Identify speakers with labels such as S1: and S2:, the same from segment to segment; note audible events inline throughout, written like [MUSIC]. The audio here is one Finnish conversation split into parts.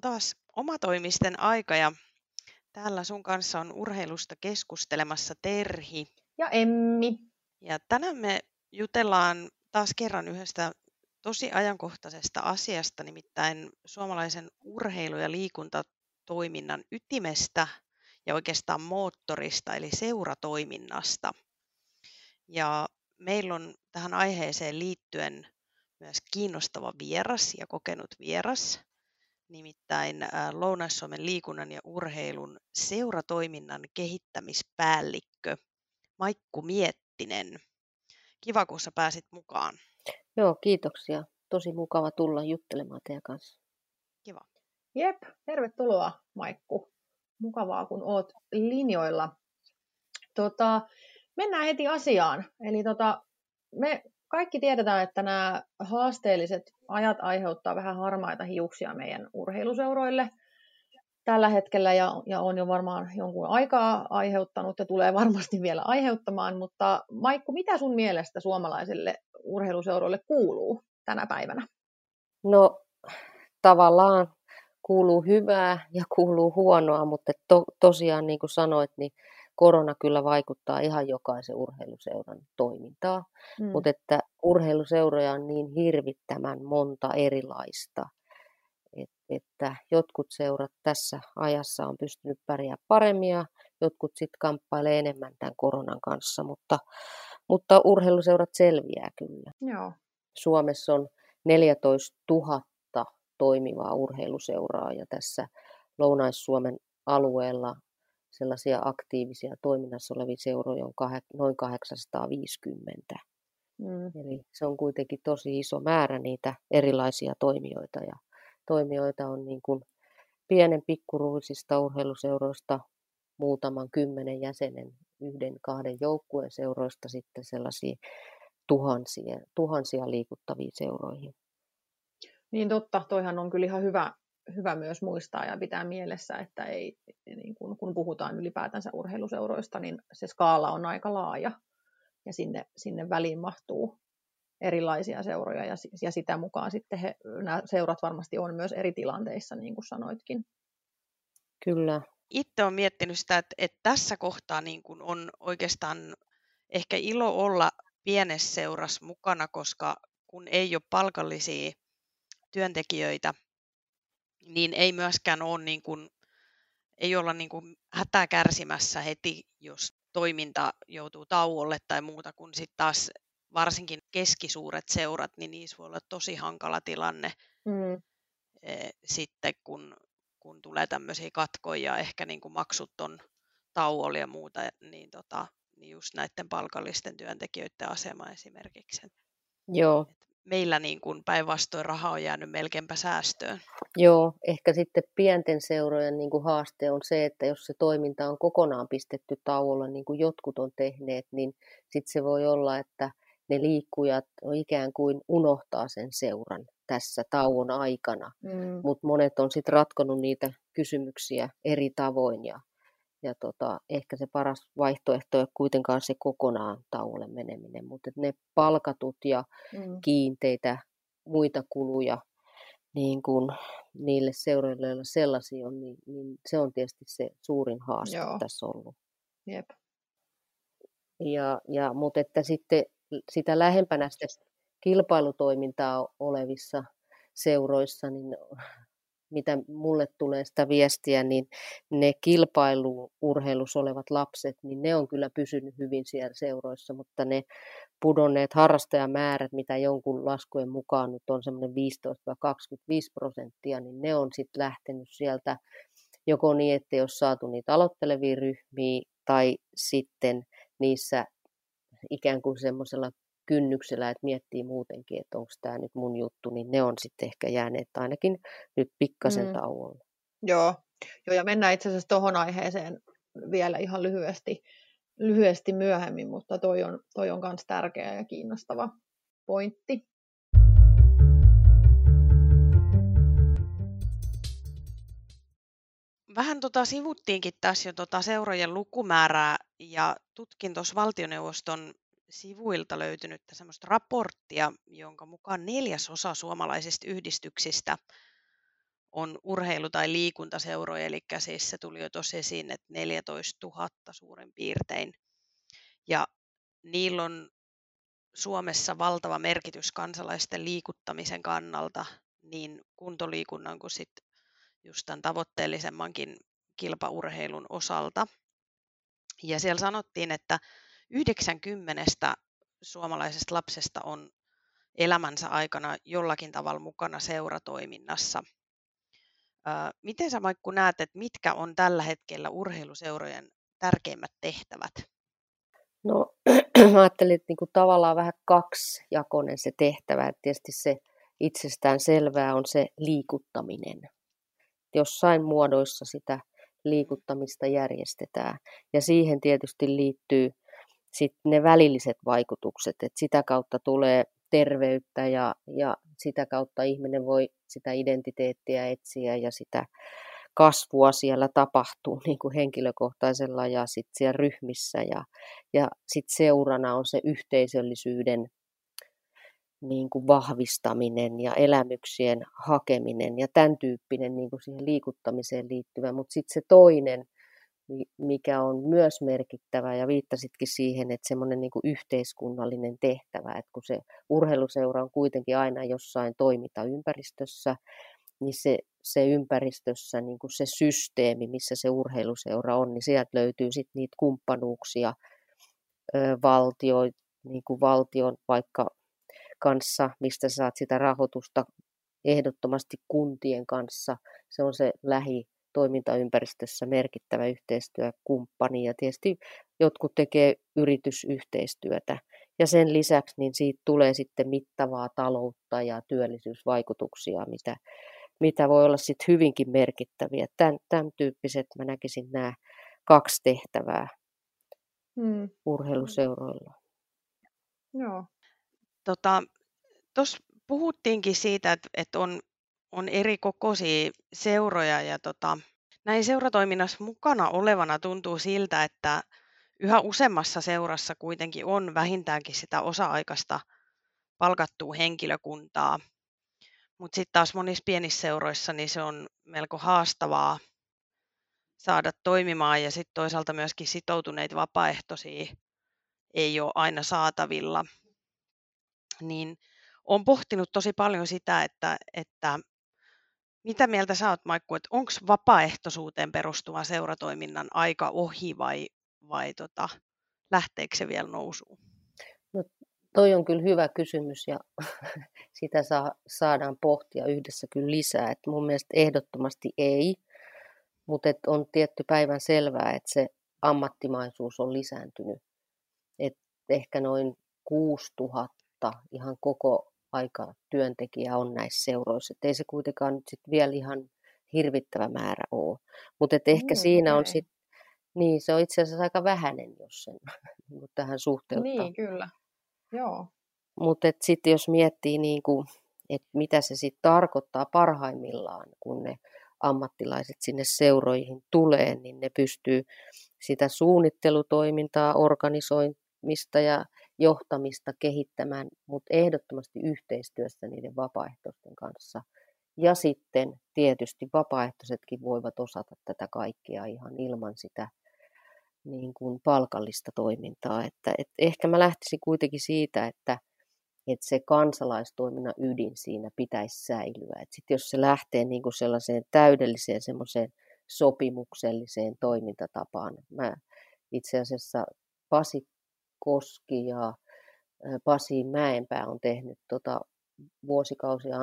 S1: on taas omatoimisten aika ja täällä sun kanssa on urheilusta keskustelemassa Terhi.
S2: Ja Emmi.
S1: Ja tänään me jutellaan taas kerran yhdestä tosi ajankohtaisesta asiasta, nimittäin suomalaisen urheilu- ja liikuntatoiminnan ytimestä ja oikeastaan moottorista, eli seuratoiminnasta. Ja meillä on tähän aiheeseen liittyen myös kiinnostava vieras ja kokenut vieras, nimittäin Lounais-Suomen liikunnan ja urheilun seuratoiminnan kehittämispäällikkö Maikku Miettinen. Kiva, kun sä pääsit mukaan.
S3: Joo, kiitoksia. Tosi mukava tulla juttelemaan teidän kanssa.
S1: Kiva.
S2: Jep, tervetuloa Maikku. Mukavaa, kun oot linjoilla. Tota, mennään heti asiaan. Eli tota, me kaikki tiedetään, että nämä haasteelliset ajat aiheuttaa vähän harmaita hiuksia meidän urheiluseuroille tällä hetkellä ja, ja on jo varmaan jonkun aikaa aiheuttanut ja tulee varmasti vielä aiheuttamaan, mutta Maikku, mitä sun mielestä suomalaiselle urheiluseuroille kuuluu tänä päivänä?
S3: No tavallaan kuuluu hyvää ja kuuluu huonoa, mutta to, tosiaan niin kuin sanoit, niin korona kyllä vaikuttaa ihan jokaisen urheiluseuran toimintaan, mm. mutta että urheiluseuroja on niin hirvittävän monta erilaista, että jotkut seurat tässä ajassa on pystynyt pärjää paremmin ja jotkut sitten kamppailee enemmän tämän koronan kanssa, mutta, mutta urheiluseurat selviää kyllä.
S2: Joo.
S3: Suomessa on 14 000 toimivaa urheiluseuraa ja tässä Lounais-Suomen alueella sellaisia aktiivisia toiminnassa olevia seuroja on kah- noin 850. Mm. Eli se on kuitenkin tosi iso määrä niitä erilaisia toimijoita ja toimijoita on niin kuin pienen pikkuruisista urheiluseuroista muutaman kymmenen jäsenen yhden, kahden joukkueen seuroista sitten sellaisia tuhansia, tuhansia liikuttavia seuroihin.
S2: Niin totta, toihan on kyllä ihan hyvä, hyvä myös muistaa ja pitää mielessä, että ei, niin kun, kun puhutaan ylipäätänsä urheiluseuroista, niin se skaala on aika laaja ja sinne, sinne väliin mahtuu erilaisia seuroja ja, ja sitä mukaan sitten he, nämä seurat varmasti on myös eri tilanteissa, niin kuin sanoitkin.
S3: Kyllä.
S1: Itse olen miettinyt sitä, että, että tässä kohtaa niin kuin on oikeastaan ehkä ilo olla pienessä seurassa mukana, koska kun ei ole palkallisia työntekijöitä, niin ei myöskään ole niin kuin, ei olla niin kuin hätää kärsimässä heti, jos toiminta joutuu tauolle tai muuta, kun sitten taas varsinkin keskisuuret seurat, niin niissä voi olla tosi hankala tilanne mm. e, sitten, kun, kun tulee tämmöisiä katkoja, ehkä niin kuin maksut on tauolla ja muuta, niin, tota, niin just näiden palkallisten työntekijöiden asema esimerkiksi.
S3: Joo.
S1: Meillä niin kuin päinvastoin raha on jäänyt melkeinpä säästöön.
S3: Joo, ehkä sitten pienten seurojen niin kuin haaste on se, että jos se toiminta on kokonaan pistetty tauolla, niin kuin jotkut on tehneet, niin sitten se voi olla, että ne liikkujat on ikään kuin unohtaa sen seuran tässä tauon aikana, mm. mutta monet on sitten ratkonut niitä kysymyksiä eri tavoin ja, ja tota, ehkä se paras vaihtoehto ei ole kuitenkaan se kokonaan tauolle meneminen, mutta ne palkatut ja mm. kiinteitä muita kuluja niin kuin niille seuroille, joilla sellaisia on, niin, niin se on tietysti se suurin haaste Joo. tässä ollut.
S2: Jep.
S3: Ja, ja, mutta että sitten sitä lähempänä sitä kilpailutoimintaa olevissa seuroissa, niin mitä mulle tulee sitä viestiä, niin ne kilpailuurheilussa olevat lapset, niin ne on kyllä pysynyt hyvin siellä seuroissa, mutta ne pudonneet harrastajamäärät, mitä jonkun laskujen mukaan nyt on semmoinen 15-25 prosenttia, niin ne on sitten lähtenyt sieltä joko niin, että jos saatu niitä aloittelevia ryhmiä, tai sitten niissä ikään kuin semmoisella kynnyksellä, että miettii muutenkin, että onko tämä nyt mun juttu, niin ne on sitten ehkä jääneet ainakin nyt pikkasen mm. tauolle.
S2: Joo. Joo, ja mennään itse asiassa tuohon aiheeseen vielä ihan lyhyesti, lyhyesti myöhemmin, mutta toi on, toi on myös tärkeä ja kiinnostava pointti.
S1: Vähän tota sivuttiinkin tässä jo tota seurojen lukumäärää ja tutkin tuossa valtioneuvoston sivuilta löytynyttä semmoista raporttia, jonka mukaan neljäsosa suomalaisista yhdistyksistä on urheilu- tai liikuntaseuroja, eli siis se tuli jo tuossa esiin, että 14 000 suurin piirtein. Ja niillä on Suomessa valtava merkitys kansalaisten liikuttamisen kannalta, niin kuntoliikunnan kuin sit just tämän tavoitteellisemmankin kilpaurheilun osalta. Ja siellä sanottiin, että 90 suomalaisesta lapsesta on elämänsä aikana jollakin tavalla mukana seuratoiminnassa. Miten sä Maikku näet, että mitkä on tällä hetkellä urheiluseurojen tärkeimmät tehtävät?
S3: No [CLEARS THROAT] mä ajattelin, että niinku tavallaan vähän kaksijakoinen se tehtävä. Että tietysti se itsestään selvää on se liikuttaminen. Jossain muodoissa sitä liikuttamista järjestetään. Ja siihen tietysti liittyy sitten ne välilliset vaikutukset, että sitä kautta tulee terveyttä ja, ja sitä kautta ihminen voi sitä identiteettiä etsiä ja sitä kasvua siellä tapahtuu [LAUGHS] niin kuin henkilökohtaisella ja sitten siellä ryhmissä ja, ja sitten seurana on se yhteisöllisyyden niin kuin vahvistaminen ja elämyksien hakeminen ja tämän tyyppinen niin kuin siihen liikuttamiseen liittyvä, mutta sitten se toinen, mikä on myös merkittävä ja viittasitkin siihen, että semmoinen niin yhteiskunnallinen tehtävä, että kun se urheiluseura on kuitenkin aina jossain toimintaympäristössä, niin se, se ympäristössä niin kuin se systeemi, missä se urheiluseura on, niin sieltä löytyy sitten niitä kumppanuuksia valtio, niin kuin valtion vaikka kanssa, mistä saat sitä rahoitusta ehdottomasti kuntien kanssa. Se on se lähi toimintaympäristössä merkittävä yhteistyökumppani ja tietysti jotkut tekee yritysyhteistyötä. Ja sen lisäksi niin siitä tulee sitten mittavaa taloutta ja työllisyysvaikutuksia, mitä, mitä voi olla sitten hyvinkin merkittäviä. Tämän, tämän tyyppiset mä näkisin nämä kaksi tehtävää hmm. urheiluseuroilla.
S1: Joo. Tota, Tuossa puhuttiinkin siitä, että, että on, on eri kokoisia seuroja ja tota, näin seuratoiminnassa mukana olevana tuntuu siltä, että yhä useammassa seurassa kuitenkin on vähintäänkin sitä osa-aikaista palkattua henkilökuntaa. Mutta sitten taas monissa pienissä seuroissa niin se on melko haastavaa saada toimimaan ja sitten toisaalta myöskin sitoutuneita vapaaehtoisia ei ole aina saatavilla. Niin olen pohtinut tosi paljon sitä, että, että mitä mieltä sä oot Maikku, että onko vapaaehtoisuuteen perustuva seuratoiminnan aika ohi vai, vai tota, lähteekö se vielä nousuun?
S3: No, toi on kyllä hyvä kysymys ja [LAUGHS] sitä saa, saadaan pohtia yhdessä kyllä lisää. Et mun mielestä ehdottomasti ei, mutta et on tietty päivän selvää, että se ammattimaisuus on lisääntynyt. Et ehkä noin 6000 ihan koko aika työntekijä on näissä seuroissa. Et ei se kuitenkaan nyt sit vielä ihan hirvittävä määrä ole. Mutta ehkä mm, siinä on sitten, niin se on itse asiassa aika vähäinen, jos sen [LAUGHS] niin tähän suhteuttaa.
S2: Niin, kyllä. Joo.
S3: Mutta sitten jos miettii, niin kuin, että mitä se sitten tarkoittaa parhaimmillaan, kun ne ammattilaiset sinne seuroihin tulee, niin ne pystyy sitä suunnittelutoimintaa, organisoimista ja johtamista kehittämään, mutta ehdottomasti yhteistyössä niiden vapaaehtoisten kanssa. Ja sitten tietysti vapaaehtoisetkin voivat osata tätä kaikkea ihan ilman sitä niin kuin palkallista toimintaa. Että, että ehkä mä lähtisin kuitenkin siitä, että, että se kansalaistoiminnan ydin siinä pitäisi säilyä. Että sit jos se lähtee niin kuin sellaiseen täydelliseen semmoiseen sopimukselliseen toimintatapaan. Mä itse asiassa Pasi Koski ja Pasi Mäenpää on tehnyt tota vuosikausia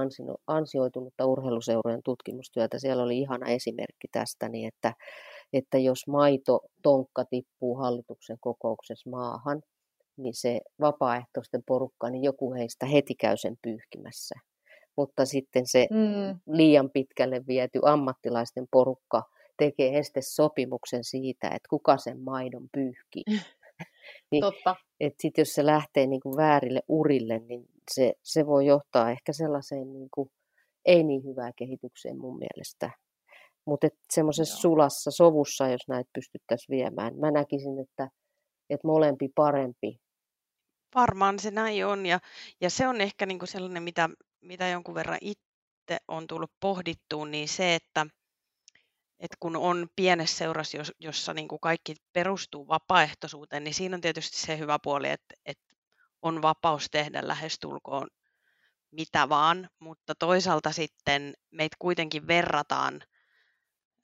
S3: ansioitunutta urheiluseurojen tutkimustyötä. Siellä oli ihana esimerkki tästä, niin että, että jos maito tonkka tippuu hallituksen kokouksessa maahan, niin se vapaaehtoisten porukka, niin joku heistä heti käy sen pyyhkimässä. Mutta sitten se mm. liian pitkälle viety ammattilaisten porukka tekee estesopimuksen siitä, että kuka sen maidon pyyhkii. [LAUGHS]
S2: niin, Totta.
S3: Et sit jos se lähtee niin kuin väärille urille, niin se, se voi johtaa ehkä sellaiseen niin kuin, ei niin hyvää kehitykseen mun mielestä. Mutta semmoisessa sulassa sovussa, jos näitä pystyttäisiin viemään, mä näkisin, että, että molempi parempi.
S1: Varmaan se näin on ja, ja se on ehkä niinku sellainen, mitä, mitä jonkun verran it, sitten on tullut pohdittua, niin se, että, että kun on pienessä seurassa, jossa niin kuin kaikki perustuu vapaaehtoisuuteen, niin siinä on tietysti se hyvä puoli, että, että on vapaus tehdä lähestulkoon mitä vaan, mutta toisaalta sitten meitä kuitenkin verrataan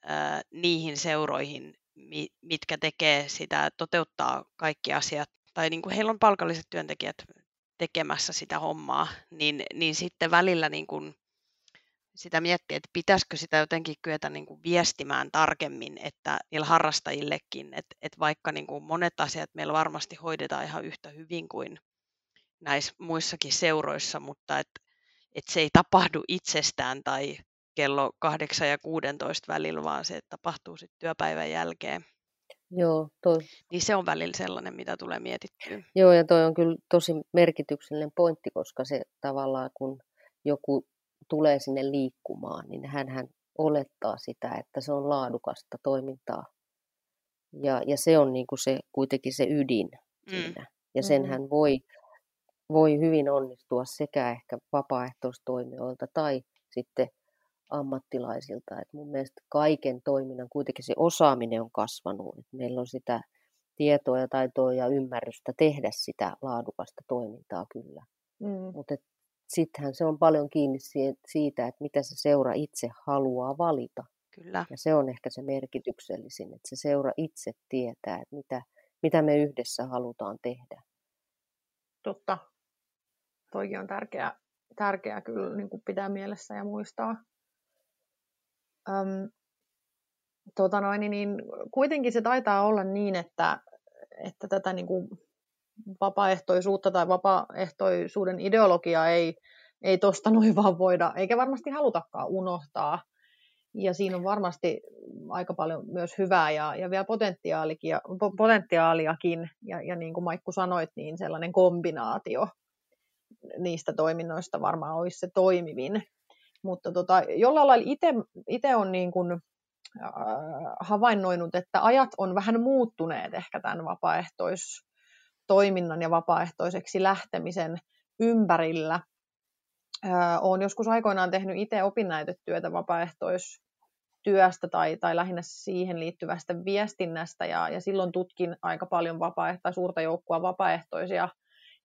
S1: ää, niihin seuroihin, mi, mitkä tekee sitä, toteuttaa kaikki asiat, tai niin kuin heillä on palkalliset työntekijät tekemässä sitä hommaa, niin, niin sitten välillä niin kuin sitä miettiä, että pitäisikö sitä jotenkin kyetä niin kuin viestimään tarkemmin, että niillä harrastajillekin, että, että vaikka niin kuin monet asiat meillä varmasti hoidetaan ihan yhtä hyvin kuin näissä muissakin seuroissa, mutta että, että se ei tapahdu itsestään tai kello 8 ja 16 välillä, vaan se tapahtuu sitten työpäivän jälkeen.
S3: Joo, toi.
S1: Niin se on välillä sellainen, mitä tulee mietittyä.
S3: Joo, ja toi on kyllä tosi merkityksellinen pointti, koska se tavallaan, kun joku tulee sinne liikkumaan, niin hän olettaa sitä, että se on laadukasta toimintaa. Ja, ja se on niin kuin se, kuitenkin se ydin mm. siinä. Ja sen mm-hmm. hän voi, voi hyvin onnistua sekä ehkä vapaaehtoistoimijoilta tai sitten ammattilaisilta. Et mun mielestä kaiken toiminnan kuitenkin se osaaminen on kasvanut. Et meillä on sitä tietoa ja taitoa ja ymmärrystä tehdä sitä laadukasta toimintaa kyllä. Mm. Mutta sittenhän se on paljon kiinni siitä, että mitä se seura itse haluaa valita.
S1: Kyllä.
S3: Ja se on ehkä se merkityksellisin, että se seura itse tietää, että mitä, mitä me yhdessä halutaan tehdä.
S2: Totta. Toikin on tärkeää, tärkeää kyllä niin kuin pitää mielessä ja muistaa. Öm, tota noin, niin, kuitenkin se taitaa olla niin, että, että tätä niin kuin vapaaehtoisuutta tai vapaaehtoisuuden ideologiaa ei, ei tuosta noin vaan voida, eikä varmasti halutakaan unohtaa. Ja siinä on varmasti aika paljon myös hyvää ja, ja vielä potentiaalikin, ja, potentiaaliakin. Ja, ja niin kuin Maikku sanoit, niin sellainen kombinaatio niistä toiminnoista varmaan olisi se toimivin. Mutta tota, jollain lailla itse on niin kuin, äh, havainnoinut, että ajat on vähän muuttuneet ehkä tämän vapaaehtoistoiminnan ja vapaaehtoiseksi lähtemisen ympärillä. Olen joskus aikoinaan tehnyt itse opinnäytetyötä vapaaehtoistyöstä tai, tai lähinnä siihen liittyvästä viestinnästä ja, ja silloin tutkin aika paljon vapaaehto- suurta joukkoa vapaaehtoisia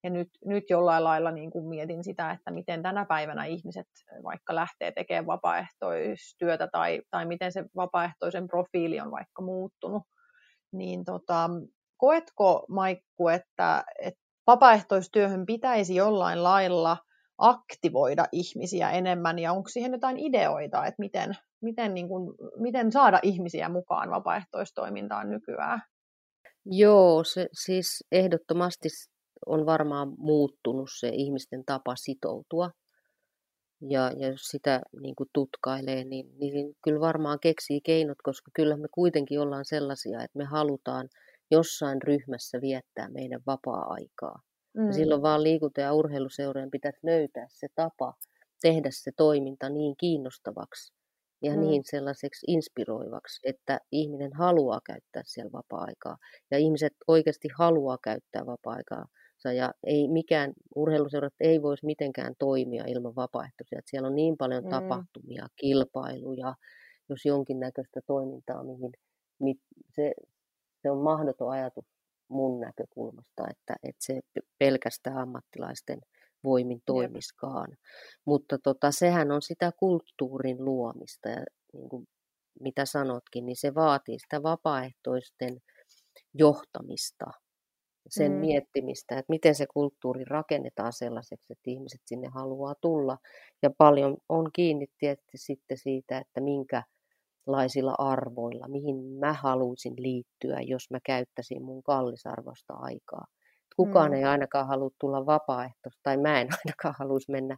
S2: ja nyt, nyt jollain lailla niin kuin mietin sitä, että miten tänä päivänä ihmiset vaikka lähtee tekemään vapaaehtoistyötä tai, tai miten se vapaaehtoisen profiili on vaikka muuttunut. Niin tota, koetko Maikku, että, että vapaaehtoistyöhön pitäisi jollain lailla aktivoida ihmisiä enemmän ja onko siihen jotain ideoita, että miten, miten, niin kuin, miten saada ihmisiä mukaan vapaaehtoistoimintaan nykyään?
S3: Joo, se, siis ehdottomasti on varmaan muuttunut se ihmisten tapa sitoutua. Ja, ja jos sitä niin kuin tutkailee, niin, niin kyllä varmaan keksii keinot, koska kyllä me kuitenkin ollaan sellaisia, että me halutaan jossain ryhmässä viettää meidän vapaa-aikaa. Mm. Ja silloin vaan liikunta- ja urheiluseurojen pitäisi löytää se tapa tehdä se toiminta niin kiinnostavaksi ja mm. niin sellaiseksi inspiroivaksi, että ihminen haluaa käyttää siellä vapaa-aikaa. Ja ihmiset oikeasti haluaa käyttää vapaa-aikaa ja ei mikään, urheiluseurat ei voisi mitenkään toimia ilman vapaaehtoisia. Että siellä on niin paljon mm. tapahtumia, kilpailuja, jos jonkinnäköistä toimintaa, mihin se, se on mahdoton ajatus mun näkökulmasta, että, että se pelkästään ammattilaisten voimin toimiskaan. Jep. Mutta tota, sehän on sitä kulttuurin luomista ja niin kuin mitä sanotkin, niin se vaatii sitä vapaaehtoisten johtamista sen mm. miettimistä, että miten se kulttuuri rakennetaan sellaiseksi, että ihmiset sinne haluaa tulla. Ja paljon on kiinni tietysti sitten siitä, että minkälaisilla arvoilla, mihin mä haluaisin liittyä, jos mä käyttäisin mun kallisarvosta aikaa. Kukaan mm. ei ainakaan halua tulla vapaaehtoista, tai mä en [LAUGHS] ainakaan haluaisi mennä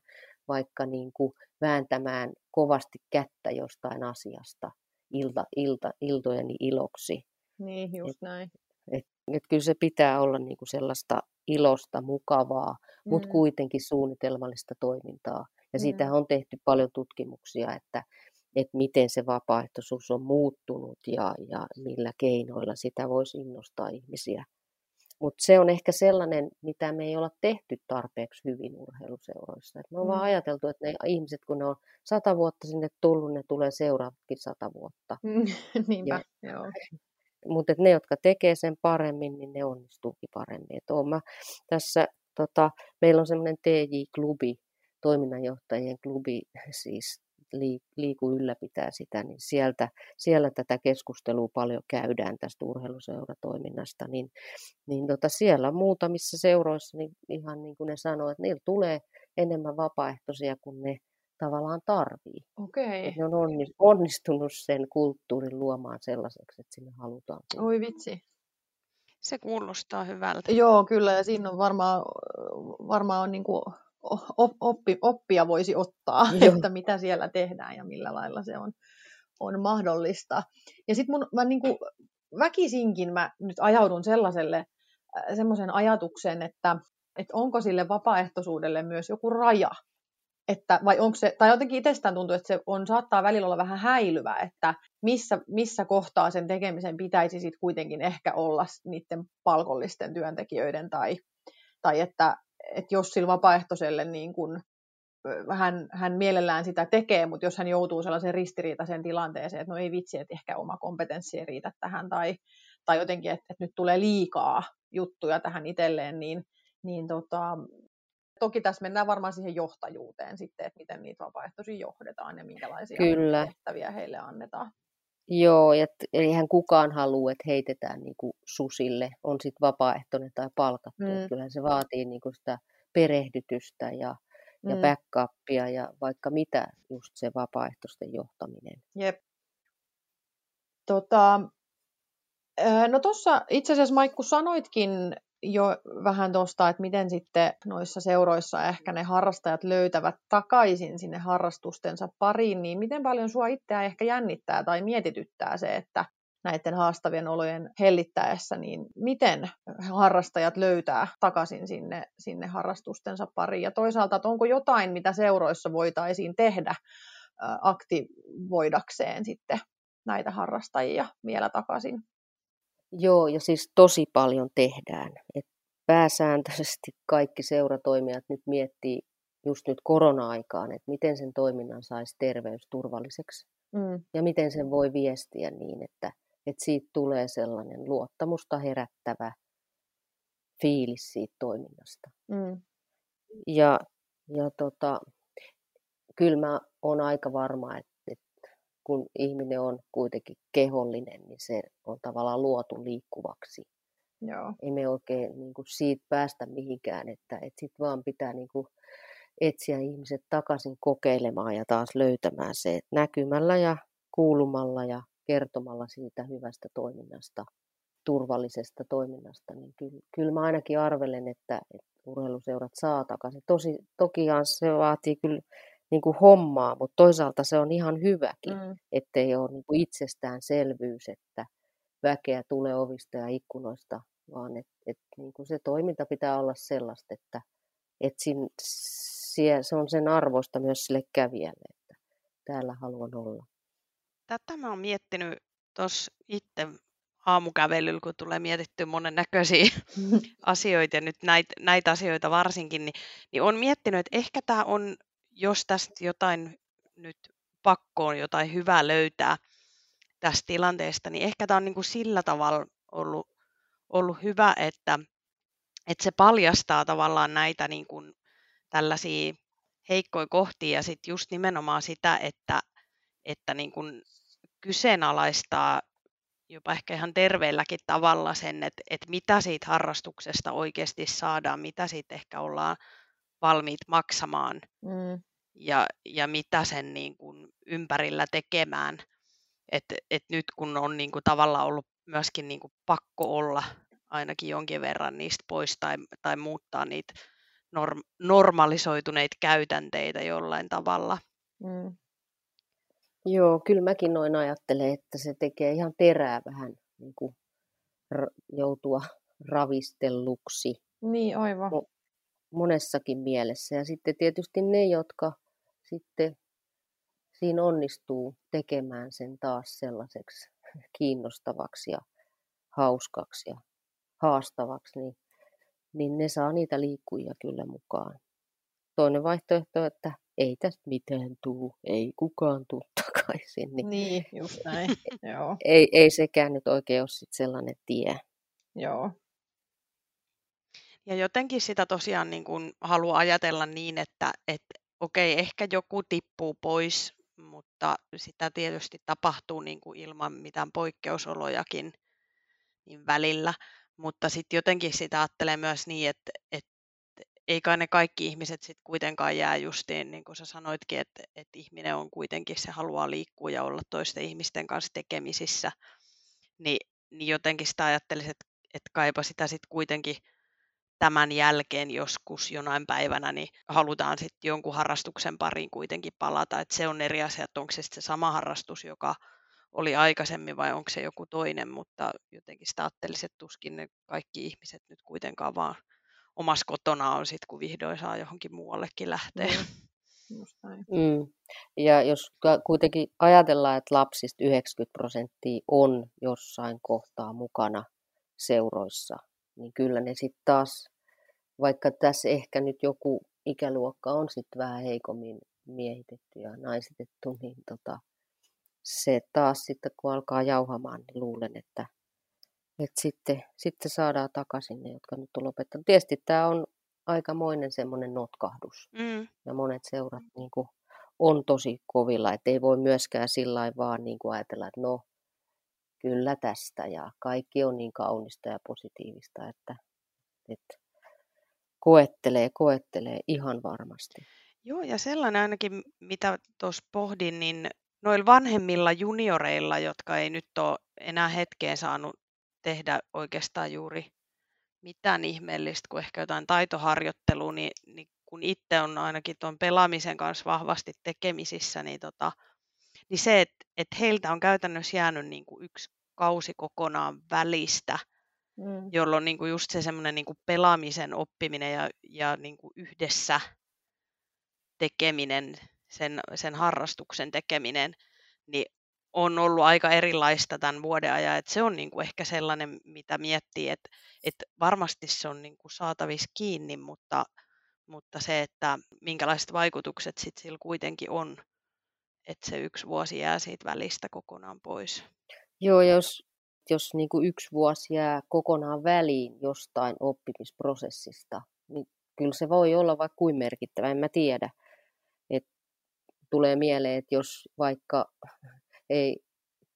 S3: vaikka niin kuin vääntämään kovasti kättä jostain asiasta ilta, ilta, iltojeni iloksi.
S2: Niin, just Et, näin.
S3: Et, et kyllä se pitää olla niinku sellaista ilosta, mukavaa, mm. mutta kuitenkin suunnitelmallista toimintaa. Ja mm. siitä on tehty paljon tutkimuksia, että, että miten se vapaaehtoisuus on muuttunut ja, ja millä keinoilla sitä voisi innostaa ihmisiä Mutta se on ehkä sellainen, mitä me ei olla tehty tarpeeksi hyvin urheiluseuroissa. Et me on mm. vaan ajateltu, että ne ihmiset, kun ne on sata vuotta sinne tullut, ne tulee seuraavatkin sata vuotta. [LAUGHS]
S2: Niinpä, ja, joo. [LAUGHS]
S3: Mutta ne, jotka tekee sen paremmin, niin ne onnistuukin paremmin. Et mä tässä, tota, meillä on semmoinen TJ-klubi, toiminnanjohtajien klubi, [LAUGHS] siis liiku ylläpitää sitä, niin sieltä, siellä tätä keskustelua paljon käydään tästä urheiluseuratoiminnasta, niin, niin tota siellä muutamissa seuroissa niin ihan niin kuin ne sanoo, että niillä tulee enemmän vapaaehtoisia kuin ne tavallaan tarvii.
S2: Okei.
S3: Ne on onnistunut sen kulttuurin luomaan sellaiseksi, että sinne halutaan.
S2: Oi vitsi.
S1: Se kuulostaa hyvältä.
S2: Joo, kyllä, ja siinä on varmaan, varmaan on niin kuin oppi, oppia voisi ottaa, Joo. että mitä siellä tehdään ja millä lailla se on, on mahdollista. Ja sitten mun, mä niin kuin, väkisinkin mä nyt ajaudun sellaiselle, äh, semmoisen ajatuksen, että, että onko sille vapaaehtoisuudelle myös joku raja. Että, vai onko se, tai jotenkin itsestään tuntuu, että se on, saattaa välillä olla vähän häilyvä, että missä, missä kohtaa sen tekemisen pitäisi sitten kuitenkin ehkä olla niiden palkollisten työntekijöiden tai, tai että, että jos sillä vapaaehtoiselle niin kun, hän, hän mielellään sitä tekee, mutta jos hän joutuu sellaiseen ristiriitaiseen tilanteeseen, että no ei vitsi, että ehkä oma kompetenssi ei riitä tähän, tai, tai jotenkin, että, että nyt tulee liikaa juttuja tähän itselleen, niin, niin tota, toki tässä mennään varmaan siihen johtajuuteen sitten, että miten niitä vapaaehtoisia johdetaan ja minkälaisia Kyllä. tehtäviä heille annetaan.
S3: Joo, ja eihän kukaan halua, että heitetään niin kuin susille, on sitten vapaaehtoinen tai palkattu. Mm. Kyllähän se vaatii niin kuin sitä perehdytystä ja, ja mm. backupia ja vaikka mitä just se vapaaehtoisten johtaminen.
S2: Jep. Tota, no tuossa itse asiassa Maikku sanoitkin jo vähän tuosta, että miten sitten noissa seuroissa ehkä ne harrastajat löytävät takaisin sinne harrastustensa pariin, niin miten paljon sua itseä ehkä jännittää tai mietityttää se, että näiden haastavien olojen hellittäessä, niin miten harrastajat löytää takaisin sinne, sinne harrastustensa pariin? Ja toisaalta, että onko jotain, mitä seuroissa voitaisiin tehdä aktivoidakseen sitten näitä harrastajia vielä takaisin?
S3: Joo, ja siis tosi paljon tehdään. Et pääsääntöisesti kaikki seuratoimijat nyt miettii just nyt korona-aikaan, että miten sen toiminnan saisi terveysturvalliseksi mm. ja miten sen voi viestiä niin, että, että siitä tulee sellainen luottamusta herättävä fiilis siitä toiminnasta. Mm. Ja, ja tota, kyllä mä oon aika varma, että kun ihminen on kuitenkin kehollinen, niin se on tavallaan luotu liikkuvaksi.
S2: Joo.
S3: Ei me oikein niin kuin siitä päästä mihinkään, että, että sitten vaan pitää niin kuin etsiä ihmiset takaisin kokeilemaan ja taas löytämään se näkymällä ja kuulumalla ja kertomalla siitä hyvästä toiminnasta, turvallisesta toiminnasta, niin kyllä, kyllä mä ainakin arvelen, että, että urheiluseurat saa takaisin. Tosi, tokihan se vaatii kyllä niin kuin hommaa, mutta toisaalta se on ihan hyväkin, mm. ettei ole niin kuin itsestäänselvyys, että väkeä tulee ovista ja ikkunoista, vaan että et, niin kuin se toiminta pitää olla sellaista, että et sin, se on sen arvosta myös sille kävijälle, että täällä haluan olla.
S1: Tätä mä oon miettinyt tuossa itse aamukävelyllä, kun tulee mietittyä monennäköisiä [LAUGHS] asioita ja nyt näitä, näitä asioita varsinkin, niin, niin on miettinyt, että ehkä tämä on jos tästä jotain nyt pakkoon jotain hyvää löytää tästä tilanteesta, niin ehkä tämä on niin kuin sillä tavalla ollut, ollut hyvä, että, että se paljastaa tavallaan näitä niin kuin tällaisia heikkoja kohtia ja sitten just nimenomaan sitä, että, että niin kuin kyseenalaistaa jopa ehkä ihan terveelläkin tavalla sen, että, että mitä siitä harrastuksesta oikeasti saadaan, mitä siitä ehkä ollaan valmiit maksamaan. Mm ja, ja mitä sen niin kuin ympärillä tekemään. Et, et nyt kun on niin kuin tavallaan ollut myöskin niin kuin pakko olla ainakin jonkin verran niistä pois tai, tai muuttaa niitä norm, normalisoituneita käytänteitä jollain tavalla. Mm.
S3: Joo, kyllä mäkin noin ajattelen, että se tekee ihan terää vähän niin kuin r- joutua ravistelluksi.
S2: Niin, aivan.
S3: Monessakin mielessä. Ja sitten tietysti ne, jotka sitten siinä onnistuu tekemään sen taas sellaiseksi kiinnostavaksi ja hauskaksi ja haastavaksi, niin, niin ne saa niitä liikkujia kyllä mukaan. Toinen vaihtoehto, että ei tästä mitään tuu, ei kukaan tuu takaisin.
S2: Niin, niin just näin. [LAUGHS] Joo.
S3: Ei, ei sekään nyt oikein ole sit sellainen tie.
S2: Joo.
S1: Ja jotenkin sitä tosiaan niin kuin haluaa ajatella niin, että, että okei, ehkä joku tippuu pois, mutta sitä tietysti tapahtuu niin kuin ilman mitään poikkeusolojakin niin välillä. Mutta sitten jotenkin sitä ajattelee myös niin, että, että ei kai ne kaikki ihmiset sitten kuitenkaan jää justiin, niin kuin sä sanoitkin, että, että ihminen on kuitenkin, se haluaa liikkua ja olla toisten ihmisten kanssa tekemisissä, niin, niin jotenkin sitä ajattelisin, että, että kaipa sitä sitten kuitenkin tämän jälkeen joskus jonain päivänä, niin halutaan sitten jonkun harrastuksen pariin kuitenkin palata, että se on eri asia, että onko se sitten se sama harrastus, joka oli aikaisemmin vai onko se joku toinen, mutta jotenkin sitä ajattelisin, että tuskin ne kaikki ihmiset nyt kuitenkaan vaan omassa kotona on sitten, kun vihdoin saa johonkin muuallekin lähteä. [LAUGHS]
S3: Mm. Mm. Ja jos kuitenkin ajatellaan, että lapsista 90 prosenttia on jossain kohtaa mukana seuroissa, niin kyllä ne sitten taas, vaikka tässä ehkä nyt joku ikäluokka on sitten vähän heikommin miehitetty ja naisitettu, niin tota, se taas sitten kun alkaa jauhamaan, niin luulen, että että sitten, sitten saadaan takaisin ne, jotka nyt on lopettanut. Tietysti tämä on aikamoinen semmoinen notkahdus. Mm. Ja monet seurat niin kuin, on tosi kovilla, että ei voi myöskään sillä vaan niin kuin ajatella, että no, kyllä tästä ja kaikki on niin kaunista ja positiivista, että, että koettelee, koettelee ihan varmasti.
S1: Joo, ja sellainen ainakin, mitä tuossa pohdin, niin noilla vanhemmilla junioreilla, jotka ei nyt ole enää hetkeen saanut tehdä oikeastaan juuri mitään ihmeellistä kuin ehkä jotain taitoharjoittelua, niin, niin kun itse on ainakin tuon pelaamisen kanssa vahvasti tekemisissä, niin, tota, niin se, että, että heiltä on käytännössä jäänyt niin kuin yksi kausi kokonaan välistä, mm. jolloin niin kuin just se semmoinen niin kuin pelaamisen oppiminen ja, ja niin kuin yhdessä tekeminen, sen, sen harrastuksen tekeminen, niin on ollut aika erilaista tämän vuoden ajan. Että se on niin kuin ehkä sellainen, mitä miettii, että, että varmasti se on niin kuin saatavissa kiinni, mutta, mutta se, että minkälaiset vaikutukset sit sillä kuitenkin on, että se yksi vuosi jää siitä välistä kokonaan pois.
S3: Joo, jos, jos niin kuin yksi vuosi jää kokonaan väliin jostain oppimisprosessista, niin kyllä se voi olla vaikka kuin merkittävä, en mä tiedä. Et tulee mieleen, että jos vaikka ei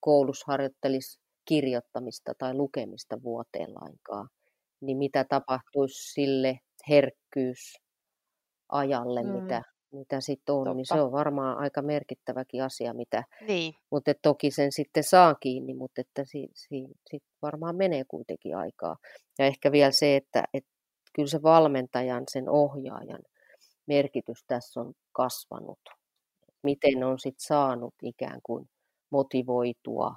S3: koulussa harjoittelisi kirjoittamista tai lukemista vuoteen lainkaan, niin mitä tapahtuisi sille herkkyys ajalle, mm. mitä, mitä sitten on, Totta. niin se on varmaan aika merkittäväkin asia, mitä,
S1: niin.
S3: mutta toki sen sitten saa kiinni, mutta että si, si, si, varmaan menee kuitenkin aikaa. Ja ehkä vielä se, että, että kyllä se valmentajan, sen ohjaajan merkitys tässä on kasvanut. Miten on sitten saanut ikään kuin motivoitua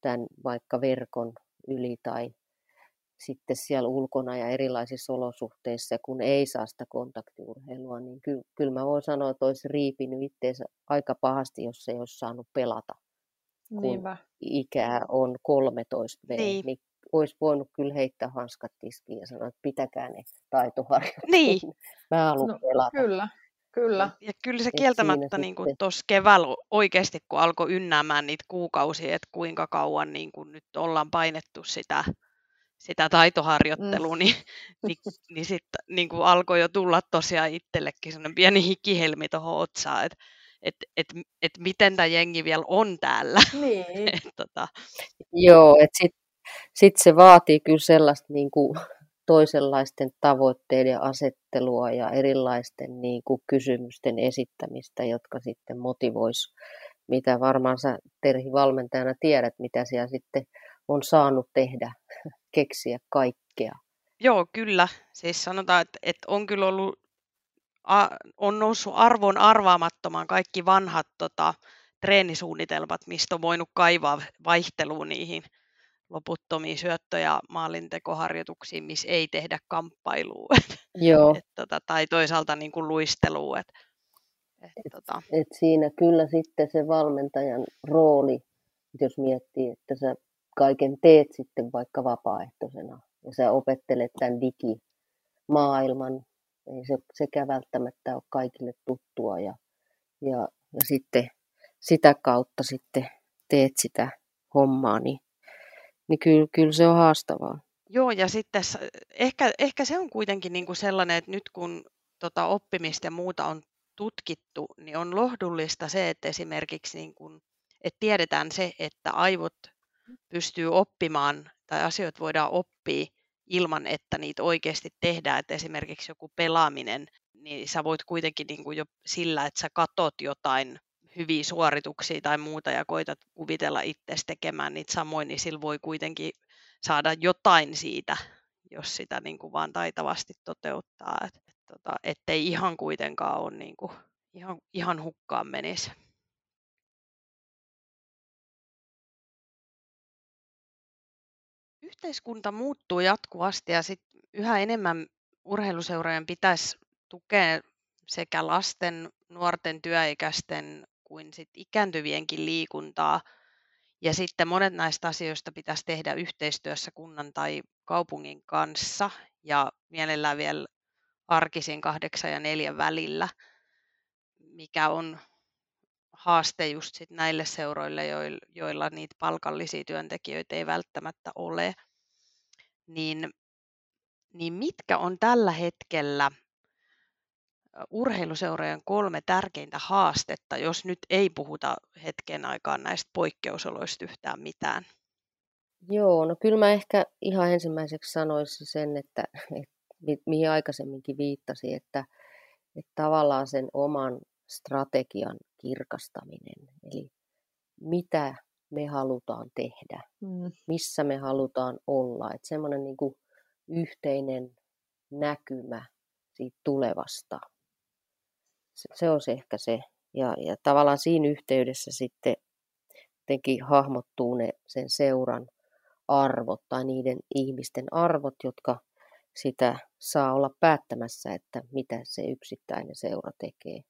S3: tämän vaikka verkon yli tai sitten siellä ulkona ja erilaisissa olosuhteissa, kun ei saa sitä kontaktiurheilua, niin kyllä, kyllä mä voin sanoa, että olisi riipinyt itseensä aika pahasti, jos ei olisi saanut pelata. Kun Niinpä. ikää on 13 V, niin. niin olisi voinut kyllä heittää hanskat tiskiin ja sanoa, että pitäkää ne taitoharjoittelut.
S1: Niin. [LAUGHS]
S3: Mä haluan no, pelata.
S2: Kyllä. Kyllä.
S1: Ja kyllä se kieltämättä niin kuin tuossa keväällä oikeasti, kun alkoi ynnäämään niitä kuukausia, että kuinka kauan niin kuin nyt ollaan painettu sitä, sitä taitoharjoittelua, mm. niin, [LAUGHS] niin, niin sitten niin kuin alkoi jo tulla tosiaan itsellekin sellainen pieni hikihelmi tuohon otsaan, että et, et, et miten tämä jengi vielä on täällä. [LAUGHS]
S2: Niin.
S1: et, tota.
S3: Joo, että sitten sit se vaatii kyllä sellaista niin kuin toisenlaisten tavoitteiden asettelua ja erilaisten niin kuin kysymysten esittämistä, jotka sitten motivois, mitä varmaan sä Terhi valmentajana tiedät, mitä siellä sitten on saanut tehdä, keksiä kaikkea.
S1: Joo, kyllä. Siis sanotaan, että, että on kyllä ollut, a, on noussut arvon arvaamattomaan kaikki vanhat tota, treenisuunnitelmat, mistä on voinut kaivaa vaihteluun niihin loputtomia syöttöjä maalintekoharjoituksiin, missä ei tehdä kamppailua. [LAUGHS]
S3: Joo.
S1: et, tota, tai toisaalta niin kuin luistelua. Et,
S3: et, et, tota. et siinä kyllä sitten se valmentajan rooli, jos miettii, että sä kaiken teet sitten vaikka vapaaehtoisena, ja sä opettelet tämän digimaailman, ei se sekään välttämättä ole kaikille tuttua. Ja, ja, ja sitten sitä kautta sitten teet sitä hommaa, niin, niin kyllä, kyllä se on haastavaa.
S1: Joo, ja sitten ehkä, ehkä se on kuitenkin niin kuin sellainen, että nyt kun tota oppimista ja muuta on tutkittu, niin on lohdullista se, että esimerkiksi niin kuin, että tiedetään se, että aivot pystyy oppimaan tai asioita voidaan oppia ilman, että niitä oikeasti tehdään. Että esimerkiksi joku pelaaminen, niin sä voit kuitenkin niin kuin jo sillä, että sä katot jotain hyviä suorituksia tai muuta ja koitat kuvitella itse tekemään niitä samoin, niin sillä voi kuitenkin saada jotain siitä, jos sitä niin kuin vaan taitavasti toteuttaa. Et, et, tota, ettei ihan kuitenkaan ole niin kuin, ihan, ihan hukkaan menisi. Yhteiskunta muuttuu jatkuvasti ja sit yhä enemmän urheiluseurojen pitäisi tukea sekä lasten, nuorten, työikäisten kuin sit ikääntyvienkin liikuntaa. Ja sitten monet näistä asioista pitäisi tehdä yhteistyössä kunnan tai kaupungin kanssa ja mielellään vielä arkisin kahdeksan ja neljän välillä, mikä on haaste just sit näille seuroille, joilla niitä palkallisia työntekijöitä ei välttämättä ole. Niin, niin mitkä on tällä hetkellä urheiluseurojen kolme tärkeintä haastetta, jos nyt ei puhuta hetken aikaan näistä poikkeusoloista yhtään mitään?
S3: Joo, no kyllä mä ehkä ihan ensimmäiseksi sanoisin sen, että, että mihin aikaisemminkin viittasi, että, että tavallaan sen oman strategian kirkastaminen, eli mitä me halutaan tehdä, mm. missä me halutaan olla, että semmoinen niin kuin yhteinen näkymä siitä tulevasta se, se olisi ehkä se. Ja, ja tavallaan siinä yhteydessä sitten jotenkin hahmottuu ne sen seuran arvot tai niiden ihmisten arvot, jotka sitä saa olla päättämässä, että mitä se yksittäinen seura tekee.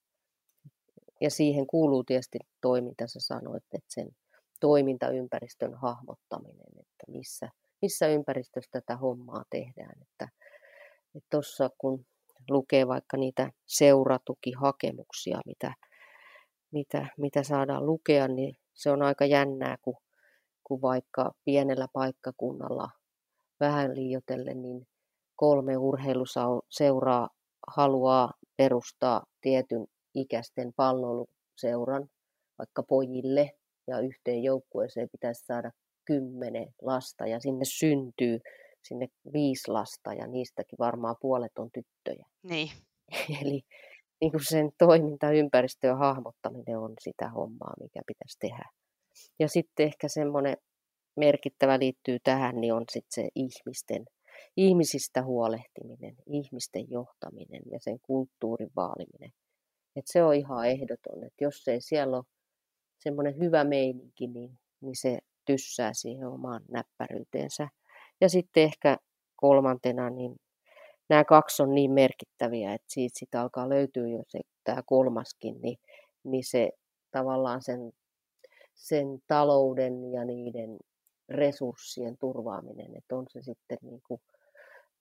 S3: Ja siihen kuuluu tietysti toiminta, sä sanoit, että sen toimintaympäristön hahmottaminen, että missä, missä ympäristössä tätä hommaa tehdään. Että tuossa kun lukee vaikka niitä seuratukihakemuksia, mitä, mitä, mitä saadaan lukea, niin se on aika jännää, kun, kun vaikka pienellä paikkakunnalla vähän liiotellen, niin kolme urheiluseuraa haluaa perustaa tietyn ikäisten palloiluseuran vaikka pojille ja yhteen joukkueeseen pitäisi saada kymmenen lasta ja sinne syntyy sinne viisi lasta ja niistäkin varmaan puolet on tyttöjä.
S1: Niin. [LAUGHS]
S3: Eli niin kuin sen toimintaympäristön hahmottaminen on sitä hommaa, mikä pitäisi tehdä. Ja sitten ehkä semmoinen merkittävä liittyy tähän, niin on sitten se ihmisten, ihmisistä huolehtiminen, ihmisten johtaminen ja sen kulttuurin vaaliminen. Et se on ihan ehdoton, että jos ei siellä ole semmoinen hyvä meininki, niin, niin se tyssää siihen omaan näppäryyteensä. Ja sitten ehkä kolmantena, niin nämä kaksi on niin merkittäviä, että siitä sit alkaa löytyä jo se, tämä kolmaskin, niin, niin se tavallaan sen, sen talouden ja niiden resurssien turvaaminen, että on se sitten niin kuin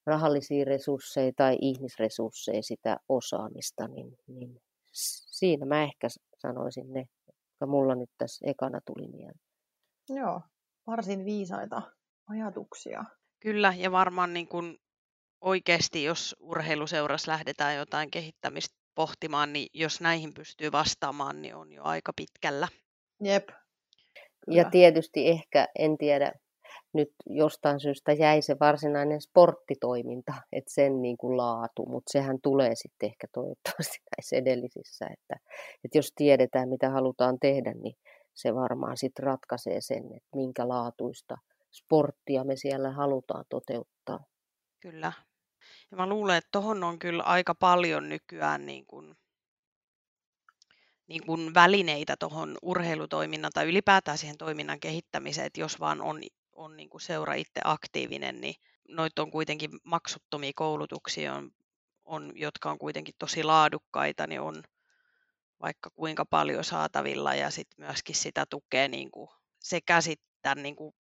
S3: rahallisia resursseja tai ihmisresursseja, sitä osaamista, niin, niin siinä mä ehkä sanoisin ne, jotka mulla nyt tässä ekana tuli mieleen.
S2: Joo, varsin viisaita ajatuksia.
S1: Kyllä, ja varmaan niin kuin oikeasti, jos urheiluseurassa lähdetään jotain kehittämistä pohtimaan, niin jos näihin pystyy vastaamaan, niin on jo aika pitkällä.
S2: Jep.
S3: Kyllä. Ja tietysti ehkä, en tiedä, nyt jostain syystä jäi se varsinainen sporttitoiminta, että sen niin kuin laatu, mutta sehän tulee sitten ehkä toivottavasti [LAUGHS] näissä edellisissä, että, että jos tiedetään mitä halutaan tehdä, niin se varmaan sitten ratkaisee sen, että minkä laatuista sporttia me siellä halutaan toteuttaa.
S1: Kyllä. Ja mä luulen, että tuohon on kyllä aika paljon nykyään niin kuin, niin kuin välineitä tuohon urheilutoiminnan tai ylipäätään siihen toiminnan kehittämiseen, että jos vaan on, on niin kuin seura itse aktiivinen, niin noita on kuitenkin maksuttomia koulutuksia, on, on, jotka on kuitenkin tosi laadukkaita, niin on vaikka kuinka paljon saatavilla ja sitten myöskin sitä tukea niin kuin sekä sitten niin kuin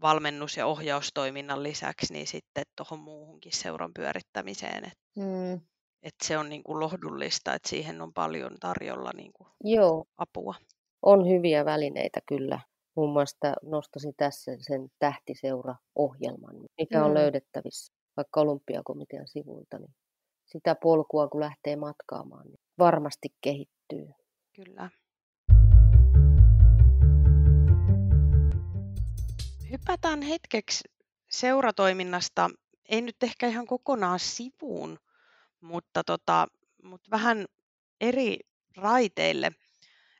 S1: valmennus- ja ohjaustoiminnan lisäksi niin sitten tuohon muuhunkin seuran pyörittämiseen. Et, mm. et se on niin kuin lohdullista, että siihen on paljon tarjolla niin kuin Joo. apua.
S3: On hyviä välineitä kyllä. Muun muassa nostaisin tässä sen tähtiseura-ohjelman, mikä on mm. löydettävissä vaikka olympiakomitean sivuilta. Niin sitä polkua, kun lähtee matkaamaan, niin varmasti kehittyy.
S1: Kyllä. Hypätään hetkeksi seuratoiminnasta, ei nyt ehkä ihan kokonaan sivuun, mutta, tota, mutta vähän eri raiteille.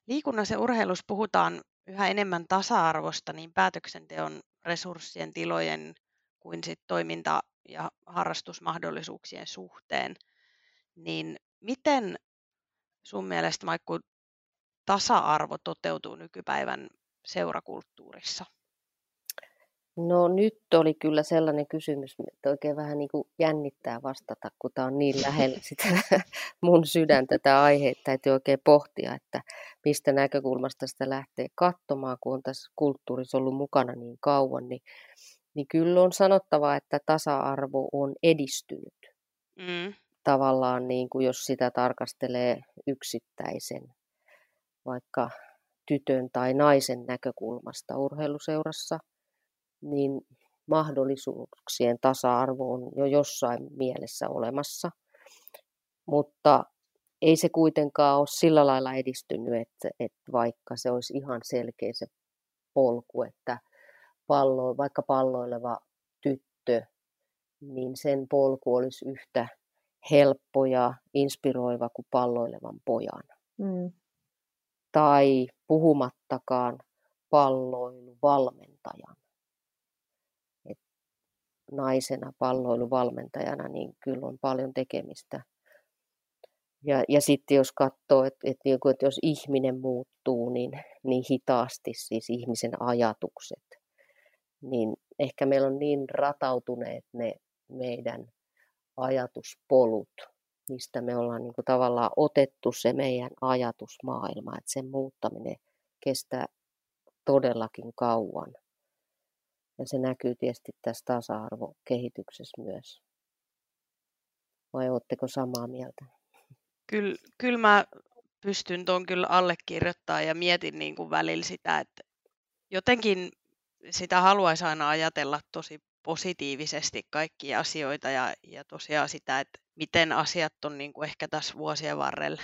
S1: Liikunnassa ja urheilussa puhutaan yhä enemmän tasa-arvosta niin päätöksenteon resurssien, tilojen kuin sit toiminta- ja harrastusmahdollisuuksien suhteen. Niin miten sun mielestä, Maikku, tasa-arvo toteutuu nykypäivän seurakulttuurissa?
S3: No nyt oli kyllä sellainen kysymys, että oikein vähän niin kuin jännittää vastata, kun tämä on niin lähellä [LAUGHS] sitä mun sydäntä tämä aihe, että täytyy oikein pohtia, että mistä näkökulmasta sitä lähtee katsomaan, kun on tässä kulttuurissa ollut mukana niin kauan, niin, niin kyllä on sanottava, että tasa-arvo on edistynyt. Mm. Tavallaan niin kuin jos sitä tarkastelee yksittäisen, vaikka tytön tai naisen näkökulmasta urheiluseurassa – niin mahdollisuuksien tasa-arvo on jo jossain mielessä olemassa, mutta ei se kuitenkaan ole sillä lailla edistynyt, että, että vaikka se olisi ihan selkeä se polku, että pallo, vaikka palloileva tyttö, niin sen polku olisi yhtä helppo ja inspiroiva kuin palloilevan pojan. Mm. Tai puhumattakaan palloiluvalmentajan naisena palloiluvalmentajana, niin kyllä on paljon tekemistä. Ja, ja sitten jos katsoo, että, että, niinku, että jos ihminen muuttuu niin, niin hitaasti, siis ihmisen ajatukset, niin ehkä meillä on niin ratautuneet ne meidän ajatuspolut, mistä me ollaan niin kuin tavallaan otettu se meidän ajatusmaailma, että sen muuttaminen kestää todellakin kauan. Ja se näkyy tietysti tässä tasa-arvokehityksessä myös. Vai oletteko samaa mieltä?
S1: Kyllä, kyllä mä pystyn tuon kyllä allekirjoittamaan ja mietin niin kuin välillä sitä, että jotenkin sitä haluaisi aina ajatella tosi positiivisesti kaikkia asioita ja, ja tosiaan sitä, että miten asiat on niin kuin ehkä tässä vuosien varrella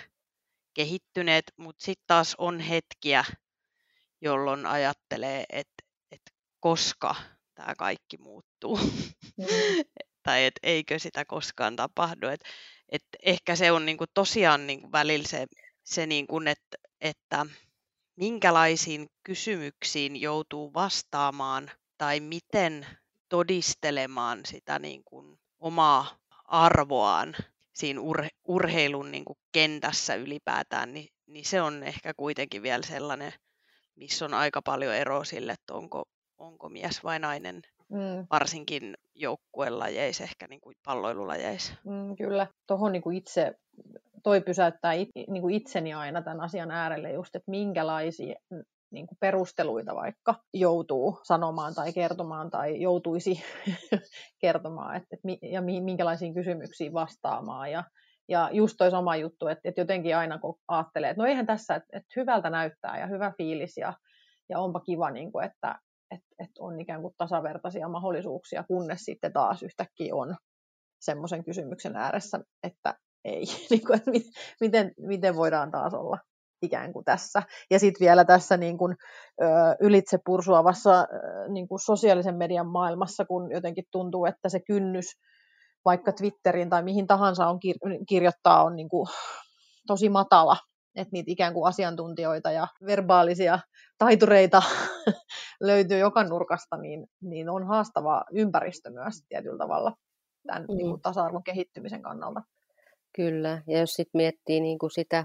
S1: kehittyneet, mutta sitten taas on hetkiä, jolloin ajattelee, että koska tämä kaikki muuttuu. Mm. [LAUGHS] tai et eikö sitä koskaan tapahdu. Et, et ehkä se on niinku tosiaan niinku välillä se, se niinku, että, että minkälaisiin kysymyksiin joutuu vastaamaan tai miten todistelemaan sitä niinku omaa arvoaan siinä ur, urheilun niinku kentässä ylipäätään, niin, niin se on ehkä kuitenkin vielä sellainen, missä on aika paljon eroa sille, että onko, onko mies vai nainen, mm. varsinkin joukkuelajeissa, ehkä niin kuin palloilulajeissa.
S2: Mm, kyllä, tuohon niin itse, toi pysäyttää it, niin kuin itseni aina tämän asian äärelle just, että minkälaisia niin kuin perusteluita vaikka joutuu sanomaan tai kertomaan tai joutuisi [LAUGHS] kertomaan, että, että, ja minkälaisiin kysymyksiin vastaamaan. Ja, ja just toi sama juttu, että, että jotenkin aina kun ajattelee, että no eihän tässä, että, että hyvältä näyttää ja hyvä fiilis ja, ja onpa kiva, niin kuin, että, että et on ikään kuin tasavertaisia mahdollisuuksia, kunnes sitten taas yhtäkkiä on semmoisen kysymyksen ääressä, että ei, [LAUGHS] niin kuin, että miten, miten voidaan taas olla ikään kuin tässä. Ja sitten vielä tässä niin kuin, ö, ylitse pursuavassa niin kuin sosiaalisen median maailmassa, kun jotenkin tuntuu, että se kynnys vaikka Twitteriin tai mihin tahansa on kir- kirjoittaa on niin kuin tosi matala, että niitä ikään kuin asiantuntijoita ja verbaalisia taitureita [LAUGHS] löytyy joka nurkasta, niin, niin on haastava ympäristö myös tietyllä tavalla tämän mm. niin kuin tasa-arvon kehittymisen kannalta.
S3: Kyllä, ja jos sitten miettii niin kuin sitä,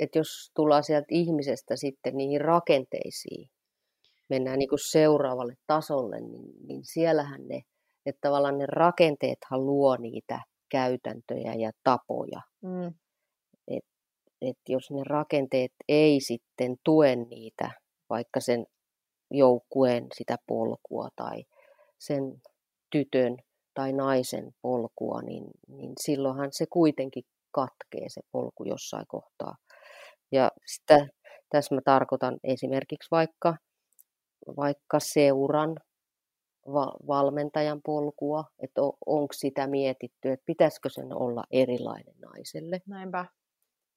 S3: että jos tullaan sieltä ihmisestä sitten niihin rakenteisiin, mennään niin kuin seuraavalle tasolle, niin, niin siellähän ne, että tavallaan ne rakenteethan luo niitä käytäntöjä ja tapoja. Mm että jos ne rakenteet ei sitten tue niitä, vaikka sen joukkueen sitä polkua tai sen tytön tai naisen polkua, niin, niin silloinhan se kuitenkin katkee se polku jossain kohtaa. Ja sitä, tässä mä tarkoitan esimerkiksi vaikka, vaikka seuran valmentajan polkua, että on, onko sitä mietitty, että pitäisikö sen olla erilainen naiselle.
S2: Näinpä.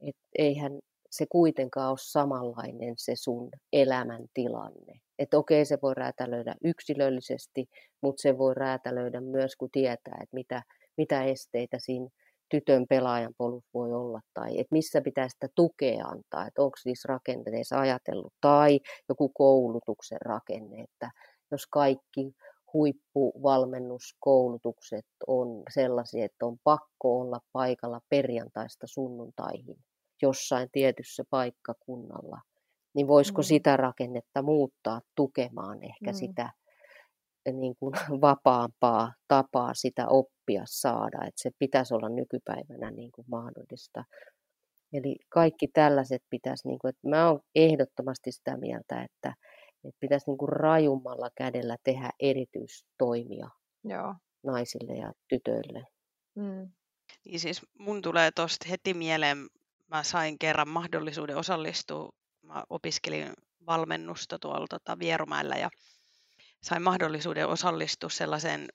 S3: Et eihän se kuitenkaan ole samanlainen se sun elämäntilanne. Että okei, se voi räätälöidä yksilöllisesti, mutta se voi räätälöidä myös, kun tietää, että mitä, mitä esteitä siinä tytön pelaajan polussa voi olla, tai että missä pitää sitä tukea antaa, että onko niissä rakenteissa ajatellut, tai joku koulutuksen rakenne, että jos kaikki huippuvalmennuskoulutukset on sellaisia, että on pakko olla paikalla perjantaista sunnuntaihin jossain tietyssä paikkakunnalla, niin voisiko mm. sitä rakennetta muuttaa tukemaan ehkä mm. sitä niin kuin [LAUGHS] vapaampaa tapaa sitä oppia saada, että se pitäisi olla nykypäivänä niin kuin mahdollista. Eli kaikki tällaiset pitäisi, niin kuin, että mä olen ehdottomasti sitä mieltä, että, että pitäisi niin kuin rajummalla kädellä tehdä erityistoimia
S2: Joo.
S3: naisille ja tytöille.
S1: Mm. Niin siis mun tulee tuosta heti mieleen, mä sain kerran mahdollisuuden osallistua, mä opiskelin valmennusta tuolla tota, Vierumäellä ja sain mahdollisuuden osallistua sellaiseen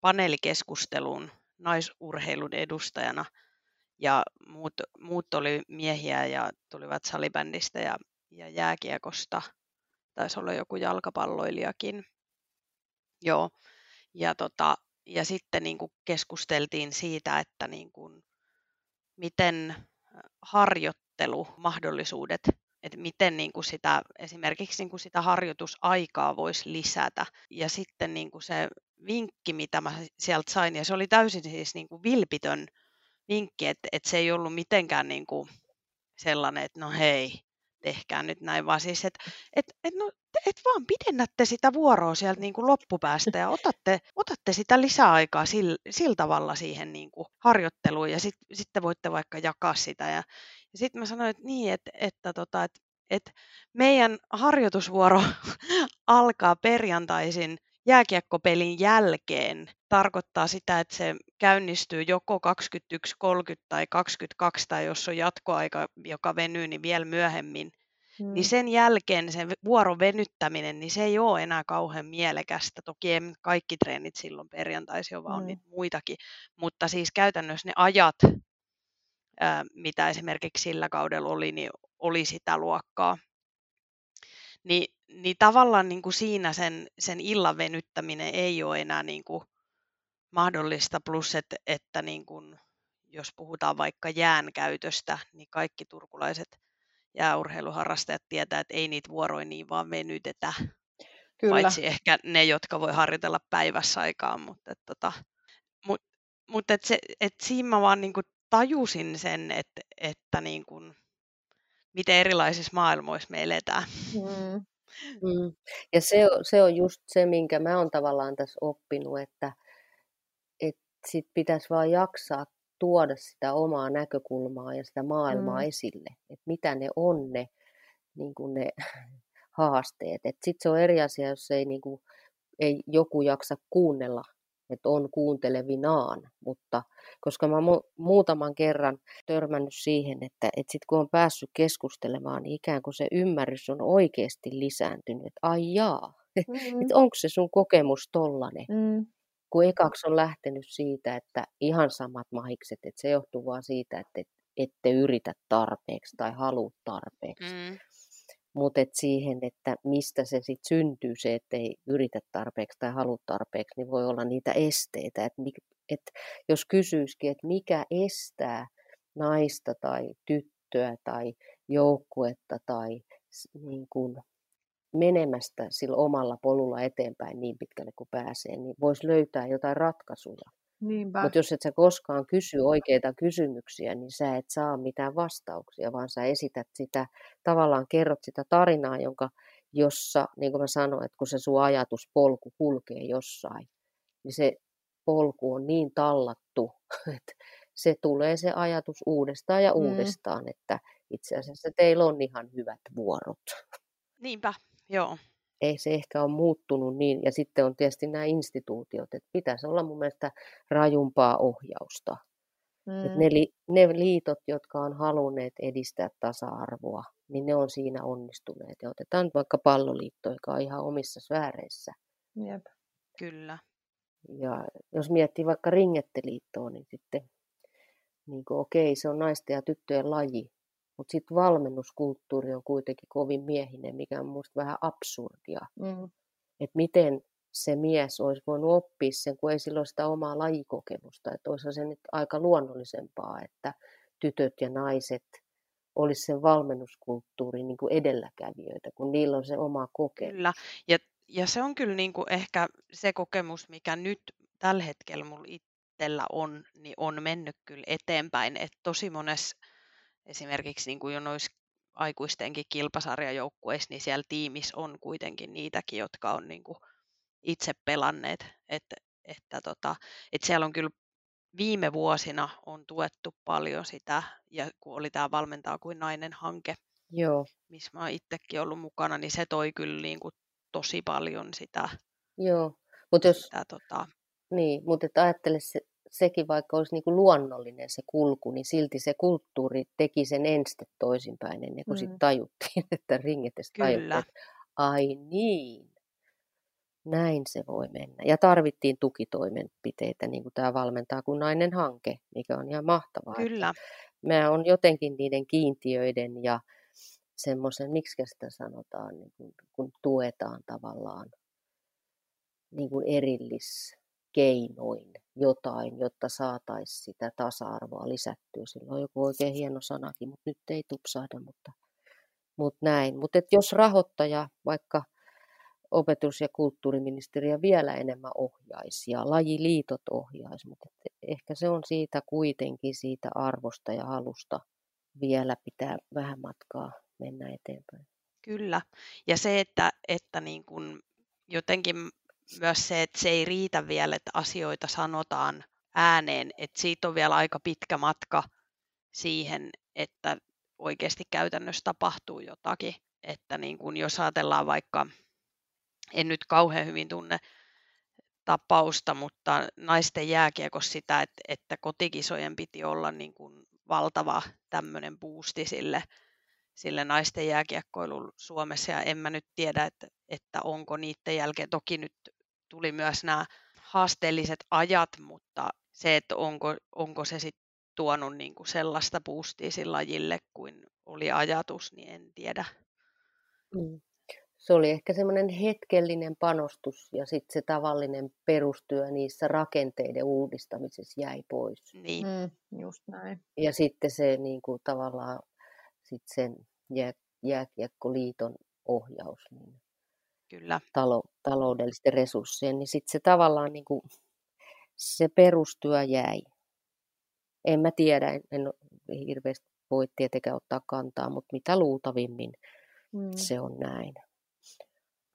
S1: paneelikeskusteluun naisurheilun edustajana ja muut, muut oli miehiä ja tulivat salibändistä ja, ja jääkiekosta taisi olla joku jalkapalloilijakin. Joo. Ja, tota, ja sitten niin kuin keskusteltiin siitä, että niin kuin, miten harjoittelumahdollisuudet, että miten niin kuin sitä, esimerkiksi niin kuin sitä harjoitusaikaa voisi lisätä. Ja sitten niin kuin se vinkki, mitä mä sieltä sain, ja se oli täysin siis niin kuin vilpitön vinkki, että, että se ei ollut mitenkään niin kuin sellainen, että no hei, tehkää nyt näin, vaan siis, että et, et, no, et vaan pidennätte sitä vuoroa sieltä niin kuin loppupäästä ja otatte, otatte sitä lisäaikaa sillä, sillä tavalla siihen niin kuin harjoitteluun ja sitten sit voitte vaikka jakaa sitä. Ja, ja sitten mä sanoin, että niin, että, että, tota, että, että meidän harjoitusvuoro [LAUGHS] alkaa perjantaisin jääkiekkopelin jälkeen tarkoittaa sitä, että se käynnistyy joko 21.30 tai 22 tai jos on jatkoaika, joka venyy, niin vielä myöhemmin. Hmm. Niin sen jälkeen sen vuoron venyttäminen, niin se ei ole enää kauhean mielekästä. Toki ei kaikki treenit silloin perjantaisin vaan hmm. niitä muitakin. Mutta siis käytännössä ne ajat, mitä esimerkiksi sillä kaudella oli, niin oli sitä luokkaa. Niin, niin tavallaan niin kuin siinä sen, sen illan venyttäminen ei ole enää niin kuin mahdollista, plus että, että niin kuin, jos puhutaan vaikka jään käytöstä, niin kaikki turkulaiset jääurheiluharrastajat tietää, että ei niitä vuoroja niin vaan venytetä, Kyllä. paitsi ehkä ne, jotka voi harjoitella päivässä aikaan, mutta, että, tota, mut, mutta että se, että siinä mä vaan niin kuin tajusin sen, että, että niin kuin, miten erilaisissa maailmoissa me eletään. Mm.
S3: Mm. Ja se, se on just se, minkä mä oon tavallaan tässä oppinut, että, että sit pitäisi vaan jaksaa tuoda sitä omaa näkökulmaa ja sitä maailmaa mm. esille, että mitä ne on ne, niin kuin ne haasteet. Sitten se on eri asia, jos ei, niin kuin, ei joku jaksa kuunnella että on kuuntelevinaan, mutta koska mä mu- muutaman kerran törmännyt siihen, että, että sit kun on päässyt keskustelemaan, niin ikään kuin se ymmärrys on oikeasti lisääntynyt, että ai jaa, [LAUGHS] mm-hmm. että onko se sun kokemus tollanen. Mm. Kun ekaksi on lähtenyt siitä, että ihan samat mahikset, että se johtuu vaan siitä, että ette yritä tarpeeksi tai halua tarpeeksi. Mm mutta et siihen, että mistä se sitten syntyy, se, että ei yritä tarpeeksi tai halua tarpeeksi, niin voi olla niitä esteitä. Et, et jos kysyisikin, että mikä estää naista tai tyttöä tai joukkuetta tai niin kuin menemästä sillä omalla polulla eteenpäin niin pitkälle kuin pääsee, niin voisi löytää jotain ratkaisuja. Mutta jos et sä koskaan kysy oikeita kysymyksiä, niin sä et saa mitään vastauksia, vaan sä esität sitä, tavallaan kerrot sitä tarinaa, jonka, jossa, niin kuin mä sanoin, että kun se sun ajatuspolku kulkee jossain, niin se polku on niin tallattu, [LAUGHS] että se tulee se ajatus uudestaan ja mm. uudestaan, että itse asiassa teillä on ihan hyvät vuorot.
S1: Niinpä, joo.
S3: Ei se ehkä ole muuttunut niin. Ja sitten on tietysti nämä instituutiot, että pitäisi olla mun mielestä rajumpaa ohjausta. Mm. Et ne, li, ne liitot, jotka on halunneet edistää tasa-arvoa, niin ne on siinä onnistuneet. Ja otetaan nyt vaikka palloliitto, joka on ihan omissa sfääreissä.
S2: Jep.
S1: Kyllä.
S3: Ja jos miettii vaikka ringetteliittoa, niin sitten niin kuin, okei, se on naisten ja tyttöjen laji, mutta sitten valmennuskulttuuri on kuitenkin kovin miehinen, mikä on minusta vähän absurdia. Mm. Että miten se mies olisi voinut oppia sen, kun ei sillä ole sitä omaa lajikokemusta. Että olisi se nyt aika luonnollisempaa, että tytöt ja naiset olisi sen valmennuskulttuurin niin kuin edelläkävijöitä, kun niillä on se oma kokemus.
S1: Kyllä, ja, ja se on kyllä niin kuin ehkä se kokemus, mikä nyt tällä hetkellä mulla itsellä on, niin on mennyt kyllä eteenpäin. Että tosi monessa esimerkiksi niin kuin jo noissa aikuistenkin kilpasarjajoukkueissa, niin siellä tiimissä on kuitenkin niitäkin, jotka on niin kuin itse pelanneet. Että, että, tota, että siellä on kyllä viime vuosina on tuettu paljon sitä, ja kun oli tämä Valmentaa kuin nainen hanke,
S3: Joo.
S1: missä mä oon itsekin ollut mukana, niin se toi kyllä niin kuin tosi paljon sitä.
S3: Joo, mutta jos...
S1: Sitä, tota...
S3: Niin, mutta ajattele se, sekin, vaikka olisi niin kuin luonnollinen se kulku, niin silti se kulttuuri teki sen ensin toisinpäin ennen kuin mm. sitten tajuttiin, [LAUGHS] että ringetes tajuttiin, että ai niin, näin se voi mennä. Ja tarvittiin tukitoimenpiteitä, niin kuin tämä valmentaa kuin nainen hanke, mikä on ihan mahtavaa.
S1: Kyllä.
S3: Mä on jotenkin niiden kiintiöiden ja semmoisen, miksi sitä sanotaan, niin kun, kun tuetaan tavallaan niin kuin erilliskeinoin jotain, jotta saataisiin sitä tasa-arvoa lisättyä. Sillä on joku oikein hieno sanakin, mutta nyt ei tupsahda, mutta, mutta näin. Mutta jos rahoittaja vaikka opetus- ja kulttuuriministeriö vielä enemmän ohjaisi ja lajiliitot ohjaisi, mutta ehkä se on siitä kuitenkin siitä arvosta ja halusta vielä pitää vähän matkaa mennä eteenpäin.
S1: Kyllä. Ja se, että, että niin kun jotenkin myös se, että se ei riitä vielä, että asioita sanotaan ääneen, että siitä on vielä aika pitkä matka siihen, että oikeasti käytännössä tapahtuu jotakin. Että niin kun jos ajatellaan vaikka, en nyt kauhean hyvin tunne tapausta, mutta naisten jääkiekos sitä, että, että kotikisojen piti olla niin kuin valtava tämmöinen boosti sille, sille naisten jääkiekkoilulle Suomessa ja en mä nyt tiedä, että, että onko niiden jälkeen, toki nyt tuli myös nämä haasteelliset ajat, mutta se, että onko, onko se sitten tuonut niin kuin sellaista boostia sillä lajille kuin oli ajatus, niin en tiedä.
S3: Mm. Se oli ehkä semmoinen hetkellinen panostus ja sitten se tavallinen perustyö niissä rakenteiden uudistamisessa jäi pois.
S1: Niin.
S2: Mm, just näin.
S3: Ja sitten se niin kuin, tavallaan sit sen jää, jääkiekkoliiton ohjaus, niin
S1: Kyllä.
S3: Talo, taloudellisten resurssien, niin sitten se tavallaan niin kuin, se perustyö jäi. En mä tiedä, en, en hirveästi voi tietenkään ottaa kantaa, mutta mitä luultavimmin mm. se on näin.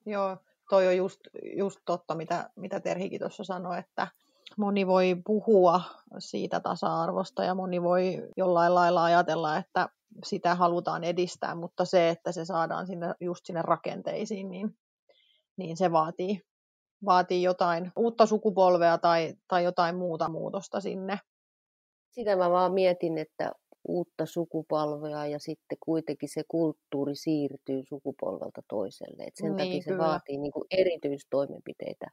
S2: Joo, toi on just, just totta, mitä, mitä Terhikin tuossa sanoi, että moni voi puhua siitä tasa-arvosta ja moni voi jollain lailla ajatella, että sitä halutaan edistää, mutta se, että se saadaan sinne, just sinne rakenteisiin, niin, niin se vaatii, vaatii jotain uutta sukupolvea tai, tai jotain muuta muutosta sinne.
S3: Sitä mä vaan mietin, että uutta sukupolvea ja sitten kuitenkin se kulttuuri siirtyy sukupolvelta toiselle. Et sen niin, takia se kyllä. vaatii niin kuin erityistoimenpiteitä,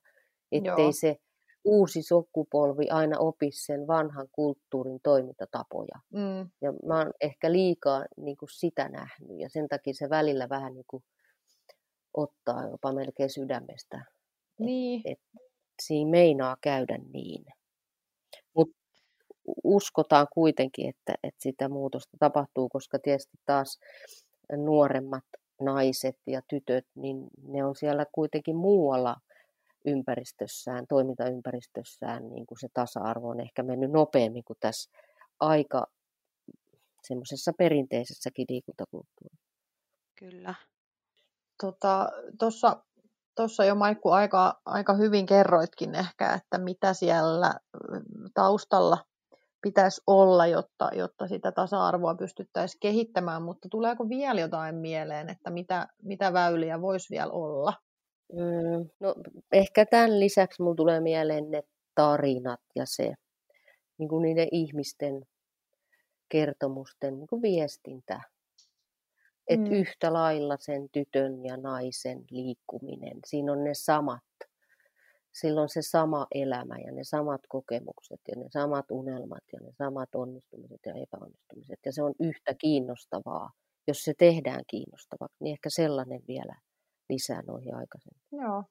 S3: ettei Joo. se uusi sukupolvi aina opisi sen vanhan kulttuurin toimintatapoja. Mm. Ja mä oon ehkä liikaa niin kuin sitä nähnyt ja sen takia se välillä vähän niin kuin ottaa jopa melkein sydämestä.
S2: Niin.
S3: Et, et siinä meinaa käydä niin. Mutta uskotaan kuitenkin, että, että sitä muutosta tapahtuu, koska tietysti taas nuoremmat naiset ja tytöt, niin ne on siellä kuitenkin muualla ympäristössään, toimintaympäristössään, niin kuin se tasa-arvo on ehkä mennyt nopeammin kuin tässä aika semmoisessa perinteisessäkin liikuntakulttuurissa.
S1: Kyllä.
S2: Tuossa tota, jo Maikku aika, aika hyvin kerroitkin ehkä, että mitä siellä taustalla pitäisi olla, jotta, jotta sitä tasa-arvoa pystyttäisiin kehittämään, mutta tuleeko vielä jotain mieleen, että mitä, mitä väyliä voisi vielä olla?
S3: Mm, no, ehkä tämän lisäksi mulla tulee mieleen ne tarinat ja se niin kuin niiden ihmisten kertomusten niin kuin viestintä. Että mm. yhtä lailla sen tytön ja naisen liikkuminen, siinä on ne samat. Silloin se sama elämä ja ne samat kokemukset ja ne samat unelmat ja ne samat onnistumiset ja epäonnistumiset. Ja se on yhtä kiinnostavaa. Jos se tehdään kiinnostavaksi, niin ehkä sellainen vielä lisää noihin aikaisemmin.
S2: Joo.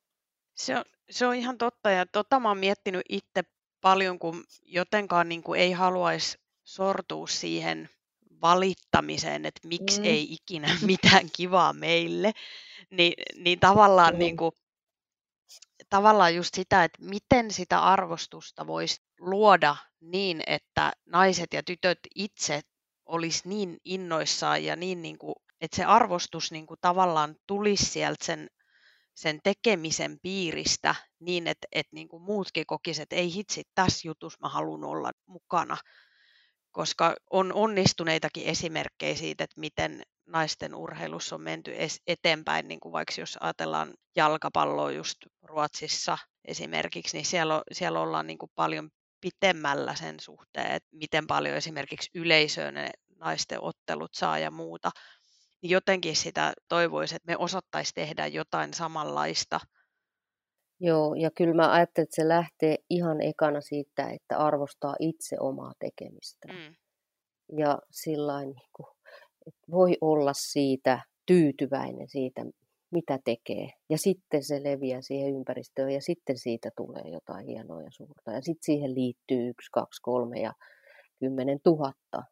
S1: Se on, se on ihan totta ja tota mä oon miettinyt itse paljon, kun jotenkaan niin kuin ei haluaisi sortua siihen valittamiseen, että miksi mm. ei ikinä [LAUGHS] mitään kivaa meille, niin, niin tavallaan, mm. niin kuin, tavallaan just sitä, että miten sitä arvostusta voisi luoda niin, että naiset ja tytöt itse olisi niin innoissaan ja niin, niin kuin, että se arvostus niin kuin tavallaan tulisi sieltä sen sen tekemisen piiristä niin, että, että niin kuin muutkin kokisivat, että ei hitsi, tässä jutussa mä haluan olla mukana. Koska on onnistuneitakin esimerkkejä siitä, että miten naisten urheilussa on menty eteenpäin, niin kuin vaikka jos ajatellaan jalkapalloa just Ruotsissa esimerkiksi, niin siellä, siellä ollaan niin kuin paljon pitemmällä sen suhteen, että miten paljon esimerkiksi yleisöä ne naisten ottelut saa ja muuta niin jotenkin sitä toivoisi, että me osattaisiin tehdä jotain samanlaista.
S3: Joo, ja kyllä mä ajattelen, että se lähtee ihan ekana siitä, että arvostaa itse omaa tekemistä. Mm. Ja sillä niin kuin, voi olla siitä tyytyväinen siitä, mitä tekee. Ja sitten se leviää siihen ympäristöön ja sitten siitä tulee jotain hienoa ja suurta. Ja sitten siihen liittyy yksi, kaksi, kolme ja kymmenen tuhatta.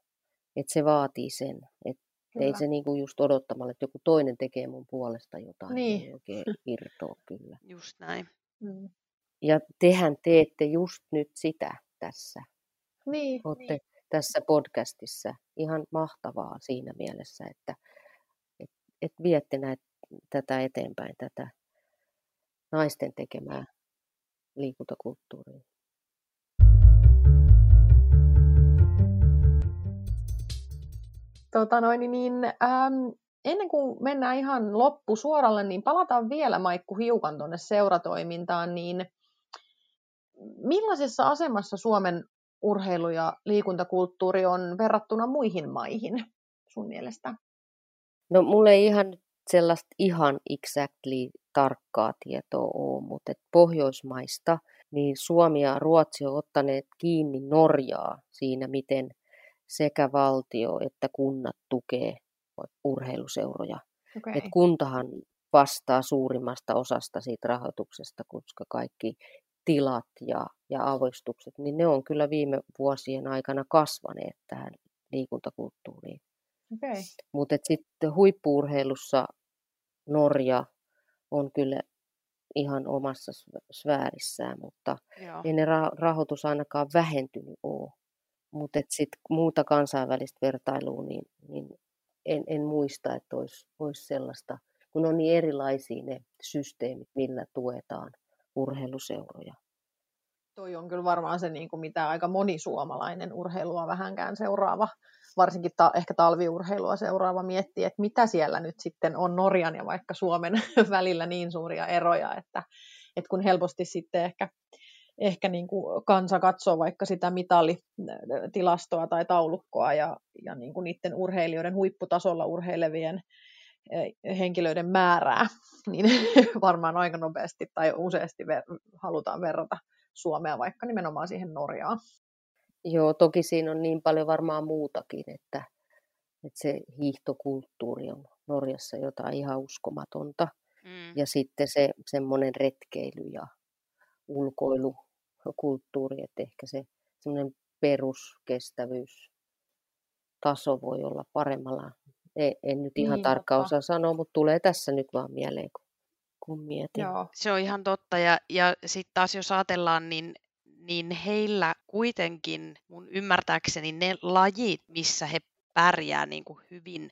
S3: Että se vaatii sen, että Kyllä. Ei se niinku just odottamalla, että joku toinen tekee mun puolesta jotain, niin, niin oikein [LAUGHS] irtoa kyllä.
S1: Just näin. Mm.
S3: Ja tehän teette just nyt sitä tässä.
S2: Niin.
S3: Olette niin. tässä podcastissa ihan mahtavaa siinä mielessä, että et, et viette näitä, tätä eteenpäin, tätä naisten tekemää liikuntakulttuuria.
S2: Tota noin, niin, ähm, ennen kuin mennään ihan loppusuoralle, niin palataan vielä Maikku hiukan tuonne seuratoimintaan, niin millaisessa asemassa Suomen urheilu- ja liikuntakulttuuri on verrattuna muihin maihin sun mielestä?
S3: No mulle ei ihan sellaista ihan exactly tarkkaa tietoa ole, mutta et Pohjoismaista niin Suomi ja Ruotsi on ottaneet kiinni Norjaa siinä, miten sekä valtio että kunnat tukee urheiluseuroja. Okay. Et kuntahan vastaa suurimmasta osasta siitä rahoituksesta, koska kaikki tilat ja, ja avustukset, niin ne on kyllä viime vuosien aikana kasvaneet tähän liikuntakulttuuriin.
S2: Okay.
S3: Mutta sitten huippuurheilussa Norja on kyllä ihan omassa sfäärissään, mutta Joo. ei ne rahoitus ainakaan vähentynyt ole. Mutta sitten muuta kansainvälistä vertailua, niin, niin en, en muista, että olisi, olisi sellaista, kun on niin erilaisia ne systeemit, millä tuetaan urheiluseuroja.
S2: Toi on kyllä varmaan se, niin kuin mitä aika moni suomalainen urheilua vähänkään seuraava, varsinkin ta- ehkä talviurheilua seuraava miettii, että mitä siellä nyt sitten on Norjan ja vaikka Suomen [LAUGHS] välillä niin suuria eroja, että, että kun helposti sitten ehkä ehkä niin kuin kansa katsoo vaikka sitä mitalitilastoa tai taulukkoa ja, ja niin kuin niiden urheilijoiden huipputasolla urheilevien eh, henkilöiden määrää, [LAUGHS] niin varmaan aika nopeasti tai useasti ver- halutaan verrata Suomea vaikka nimenomaan siihen Norjaan.
S3: Joo, toki siinä on niin paljon varmaan muutakin, että, että se hiihtokulttuuri on Norjassa jotain ihan uskomatonta. Mm. Ja sitten se semmoinen retkeily ja ulkoilu kulttuuri, että ehkä se semmoinen peruskestävyys taso voi olla paremmalla. En, en nyt ihan niin, tarkkaan osaa sanoa, mutta tulee tässä nyt vaan mieleen, kun, kun mietin.
S1: Joo. Se on ihan totta. Ja, ja sitten taas jos ajatellaan, niin, niin heillä kuitenkin mun ymmärtääkseni ne lajit, missä he pärjää niin kuin hyvin,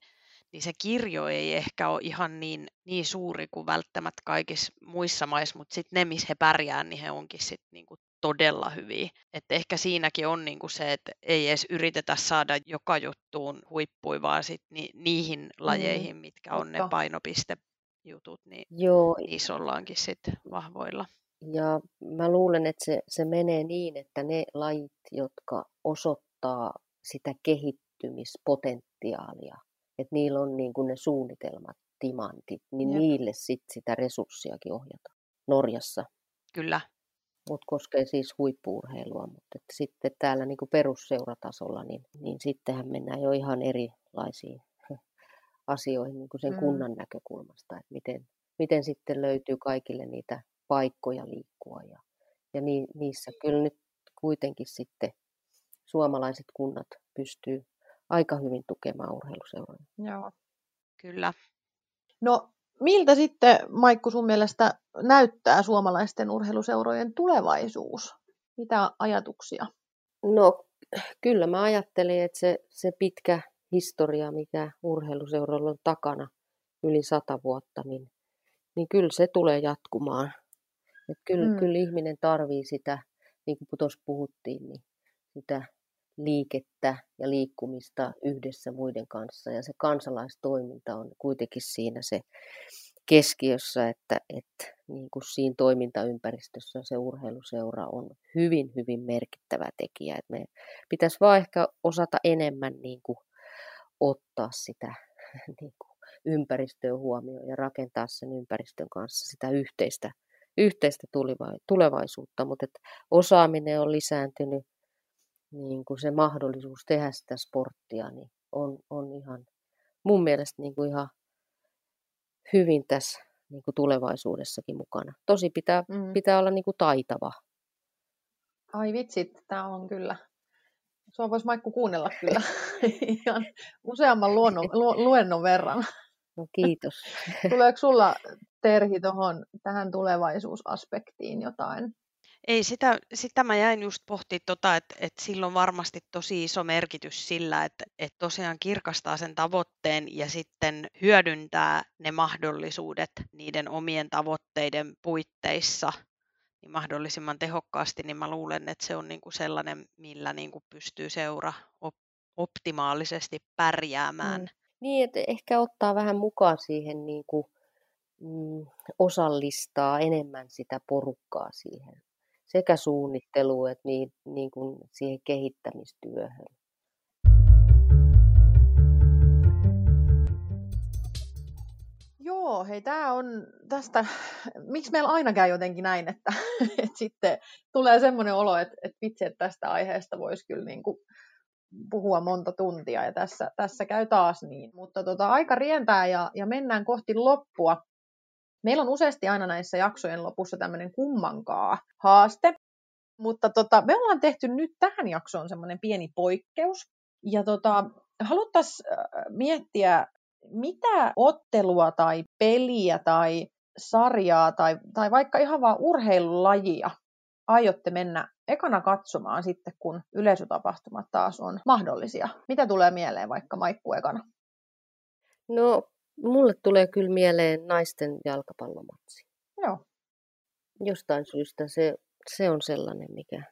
S1: niin se kirjo ei ehkä ole ihan niin, niin suuri kuin välttämättä kaikissa muissa maissa, mutta sitten ne, missä he pärjää, niin he onkin sitten niin kuin todella hyviä. Että ehkä siinäkin on niinku se, että ei edes yritetä saada joka juttuun huippui, vaan sit ni, niihin mm, lajeihin, mitkä on ne painopiste jutut, niin
S3: Joo,
S1: niissä ollaankin sitten vahvoilla.
S3: ja mä luulen, että se, se menee niin, että ne lajit, jotka osoittaa sitä kehittymispotentiaalia, että niillä on niin kuin ne suunnitelmat, timantit, niin
S2: Jep.
S3: niille sit sitä resurssiakin ohjata Norjassa.
S1: Kyllä,
S3: Mutta koskee siis huippuurheilua, mutta että sitten täällä niin kuin perusseuratasolla, niin, niin sittenhän mennään jo ihan erilaisiin [LAUGHS] asioihin niin kuin sen
S2: Mm.
S3: kunnan näkökulmasta, että miten, miten sitten löytyy kaikille niitä paikkoja liikkua. Ja, ja ni, niissä kyllä nyt kuitenkin sitten suomalaiset kunnat pystyy aika hyvin tukemaan urheiluseuroja.
S2: Joo.
S1: kyllä.
S2: No, miltä sitten, Maikku, sun mielestä näyttää suomalaisten urheiluseurojen tulevaisuus? Mitä ajatuksia?
S3: No kyllä mä ajattelin, että se, se pitkä historia, mikä urheiluseuroilla on takana, yli sata vuotta, niin, niin kyllä se tulee jatkumaan. Et kyllä,
S2: Mm.
S3: kyllä ihminen tarvii sitä, niin kuin tuossa puhuttiin, niin sitä liikettä ja liikkumista yhdessä muiden kanssa. Ja se kansalaistoiminta on kuitenkin siinä se keskiössä, että, että niin kuin siinä toimintaympäristössä se urheiluseura on hyvin, hyvin merkittävä tekijä. Että me pitäisi vaan ehkä osata enemmän niin kuin ottaa sitä [LAUGHS] niin kuin ympäristöä huomioon ja rakentaa sen ympäristön kanssa sitä yhteistä, yhteistä tuleva- tulevaisuutta. Mutta osaaminen on lisääntynyt, niin kuin se mahdollisuus tehdä sitä sporttia niin on, on ihan mun mielestä niin kuin ihan hyvin tässä niin kuin tulevaisuudessakin mukana. Tosi pitää,
S2: Mm.
S3: pitää olla niin kuin taitava.
S2: Ai vitsit, tämä on kyllä. Sua voisi Maikku kuunnella kyllä [LAUGHS] ihan useamman luonnon, lu, luennon verran.
S3: No kiitos.
S2: Tuleeko sulla Terhi tohon, tähän tulevaisuusaspektiin jotain?
S1: Ei, sitä, sitä mä jäin just pohtimaan, tota, että, että sillä on varmasti tosi iso merkitys sillä, että, että tosiaan kirkastaa sen tavoitteen ja sitten hyödyntää ne mahdollisuudet niiden omien tavoitteiden puitteissa niin mahdollisimman tehokkaasti, niin mä luulen, että se on niin sellainen, millä niin pystyy seura op- optimaalisesti pärjäämään.
S2: Mm.
S3: Niin, että ehkä ottaa vähän mukaan siihen niin mm, osallistaa enemmän sitä porukkaa siihen. Sekä suunnitteluun että niin, niin kuin siihen kehittämistyöhön.
S2: Joo, hei, tämä on tästä, miksi meillä aina käy jotenkin näin, että, [LAUGHS] että sitten tulee semmoinen olo, että, että vitsi, että tästä aiheesta voisi kyllä niin kuin puhua monta tuntia ja tässä, tässä käy taas niin. Mutta tota, aika rientää ja, ja mennään kohti loppua. Meillä on useasti aina näissä jaksojen lopussa tämmöinen kummankaa haaste, mutta tota, me ollaan tehty nyt tähän jaksoon semmoinen pieni poikkeus. Ja tota, haluttaisiin miettiä, mitä ottelua tai peliä tai sarjaa tai, tai vaikka ihan vaan urheilulajia aiotte mennä ekana katsomaan sitten, kun yleisötapahtumat taas on mahdollisia? Mitä tulee mieleen vaikka Maikku ekana?
S3: No, mulle tulee kyllä mieleen naisten jalkapallomatsi.
S2: Joo.
S3: Jostain syystä se, se on sellainen, mikä,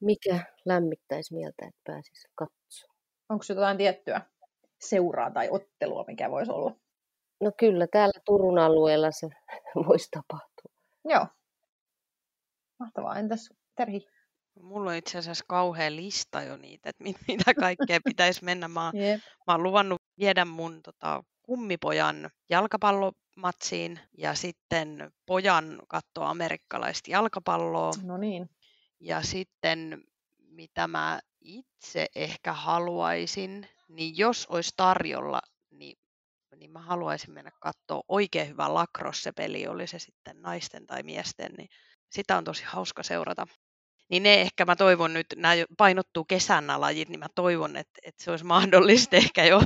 S3: mikä lämmittäisi mieltä, että pääsisi katsomaan.
S2: Onko jotain tiettyä seuraa tai ottelua, mikä voisi olla?
S3: No kyllä, täällä Turun alueella se [LAUGHS] voisi tapahtua.
S2: Joo. Mahtavaa. Entäs Terhi?
S1: Mulla on itse asiassa kauhean lista jo niitä, että mit- [LAUGHS] mitä kaikkea pitäisi mennä. Mä, oon-
S2: Jep.
S1: mä oon luvannut viedä mun tota, kummipojan jalkapallomatsiin ja sitten pojan katsoa amerikkalaista jalkapalloa.
S2: No niin.
S1: Ja sitten mitä mä itse ehkä haluaisin, niin jos olisi tarjolla, niin, niin mä haluaisin mennä katsoa oikein hyvä lacrosse-peli, oli se sitten naisten tai miesten, niin sitä on tosi hauska seurata. Niin ne ehkä mä toivon nyt, nämä painottuu kesän nämä lajit, niin mä toivon, että, että se olisi mahdollista [LAUGHS] ehkä jo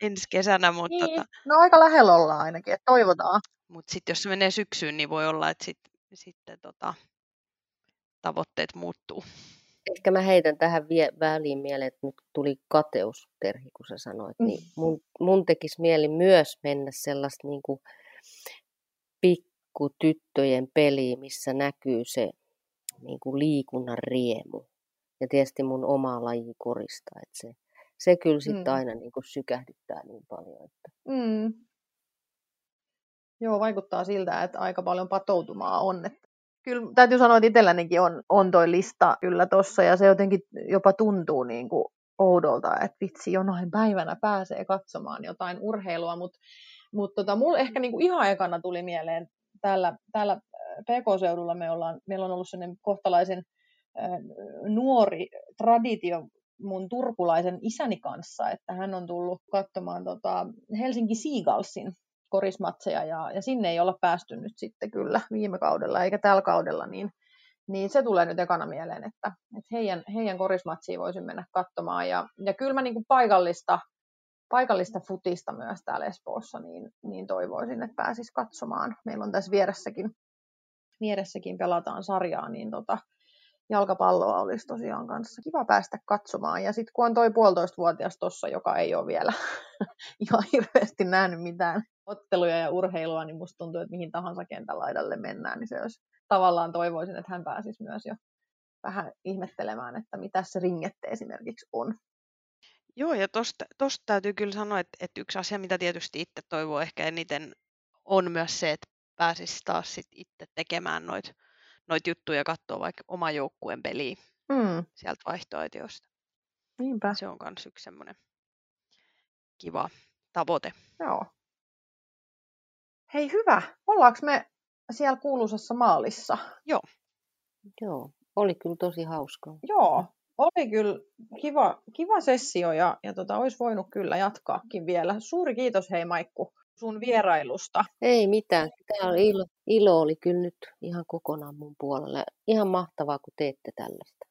S1: ensi kesänä, mutta,
S2: Niin.
S1: tota,
S2: No aika lähellä ollaan ainakin, että toivotaan.
S1: mutta sitten jos se menee syksyyn, niin voi olla, että sit, sitten tota, tavoitteet muuttuu.
S3: Ehkä mä heitän tähän vie, väliin mieleen, että nyt tuli kateus, Terhi, kun sä sanoit, niin mun, mun tekisi mieli myös mennä sellaista niin kuin pikkutyttöjen peliä, missä näkyy se niin kuin liikunnan riemu. Ja tietysti mun oma laji korista, että se, se kyllä sitten
S2: Mm.
S3: aina niin kuin sykähdyttää niin paljon. Että
S2: Mm. Joo, vaikuttaa siltä, että aika paljon patoutumaa on. Että kyllä täytyy sanoa, että itsellänikin on, on toi lista kyllä tossa ja se jotenkin jopa tuntuu niin kuin oudolta, että vitsi, jonain päivänä pääsee katsomaan jotain urheilua, mutta mut tota, mulla ehkä niin kuin ihan ekana tuli mieleen täällä, täällä äh, PK-seudulla me ollaan, meillä on ollut sellainen kohtalaisen nuori traditio mun turkulaisen isäni kanssa, että hän on tullut katsomaan tota Helsinki Seagalsin korismatseja ja, ja sinne ei olla päästy nyt sitten kyllä viime kaudella eikä tällä kaudella, niin, niin se tulee nyt ekana mieleen, että, että heidän, heidän korismatsia voisin mennä katsomaan ja, ja kyllä mä niin kuin paikallista, paikallista futista myös täällä Espoossa, niin, niin toivoisin, että pääsis katsomaan. Meillä on tässä vieressäkin, vieressäkin pelataan sarjaa, niin tota, jalkapalloa olisi tosiaan kanssa kiva päästä katsomaan. Ja sitten kun on toi puolitoistavuotias tuossa, joka ei ole vielä [LAUGHS] ihan hirveästi nähnyt mitään otteluja ja urheilua, niin musta tuntuu, että mihin tahansa kentän laidalle mennään, niin se olisi tavallaan toivoisin, että hän pääsisi myös jo vähän ihmettelemään, että mitä se ringette esimerkiksi on.
S1: Joo, ja tosta täytyy kyllä sanoa, että, että yksi asia, mitä tietysti itse toivoo ehkä eniten, on myös se, että pääsisi taas sit itse tekemään noita noit juttuja katsoa vaikka oman joukkueen peliä mm. sieltä vaihtoehtoista.
S2: Niinpä.
S1: Se on myös yksi semmoinen kiva tavoite.
S2: Joo. Hei hyvä, ollaanko me siellä kuuluisessa maalissa?
S1: Joo.
S3: Joo, oli kyllä tosi hauskaa.
S2: Joo, oli kyllä kiva, kiva sessio ja, ja tota, olisi voinut kyllä jatkaakin vielä. Suuri kiitos hei Maikku sun vierailusta.
S3: Ei mitään. Tämä oli ilo, ilo oli kyllä nyt ihan kokonaan mun puolella. Ihan mahtavaa, kun teette tällaista.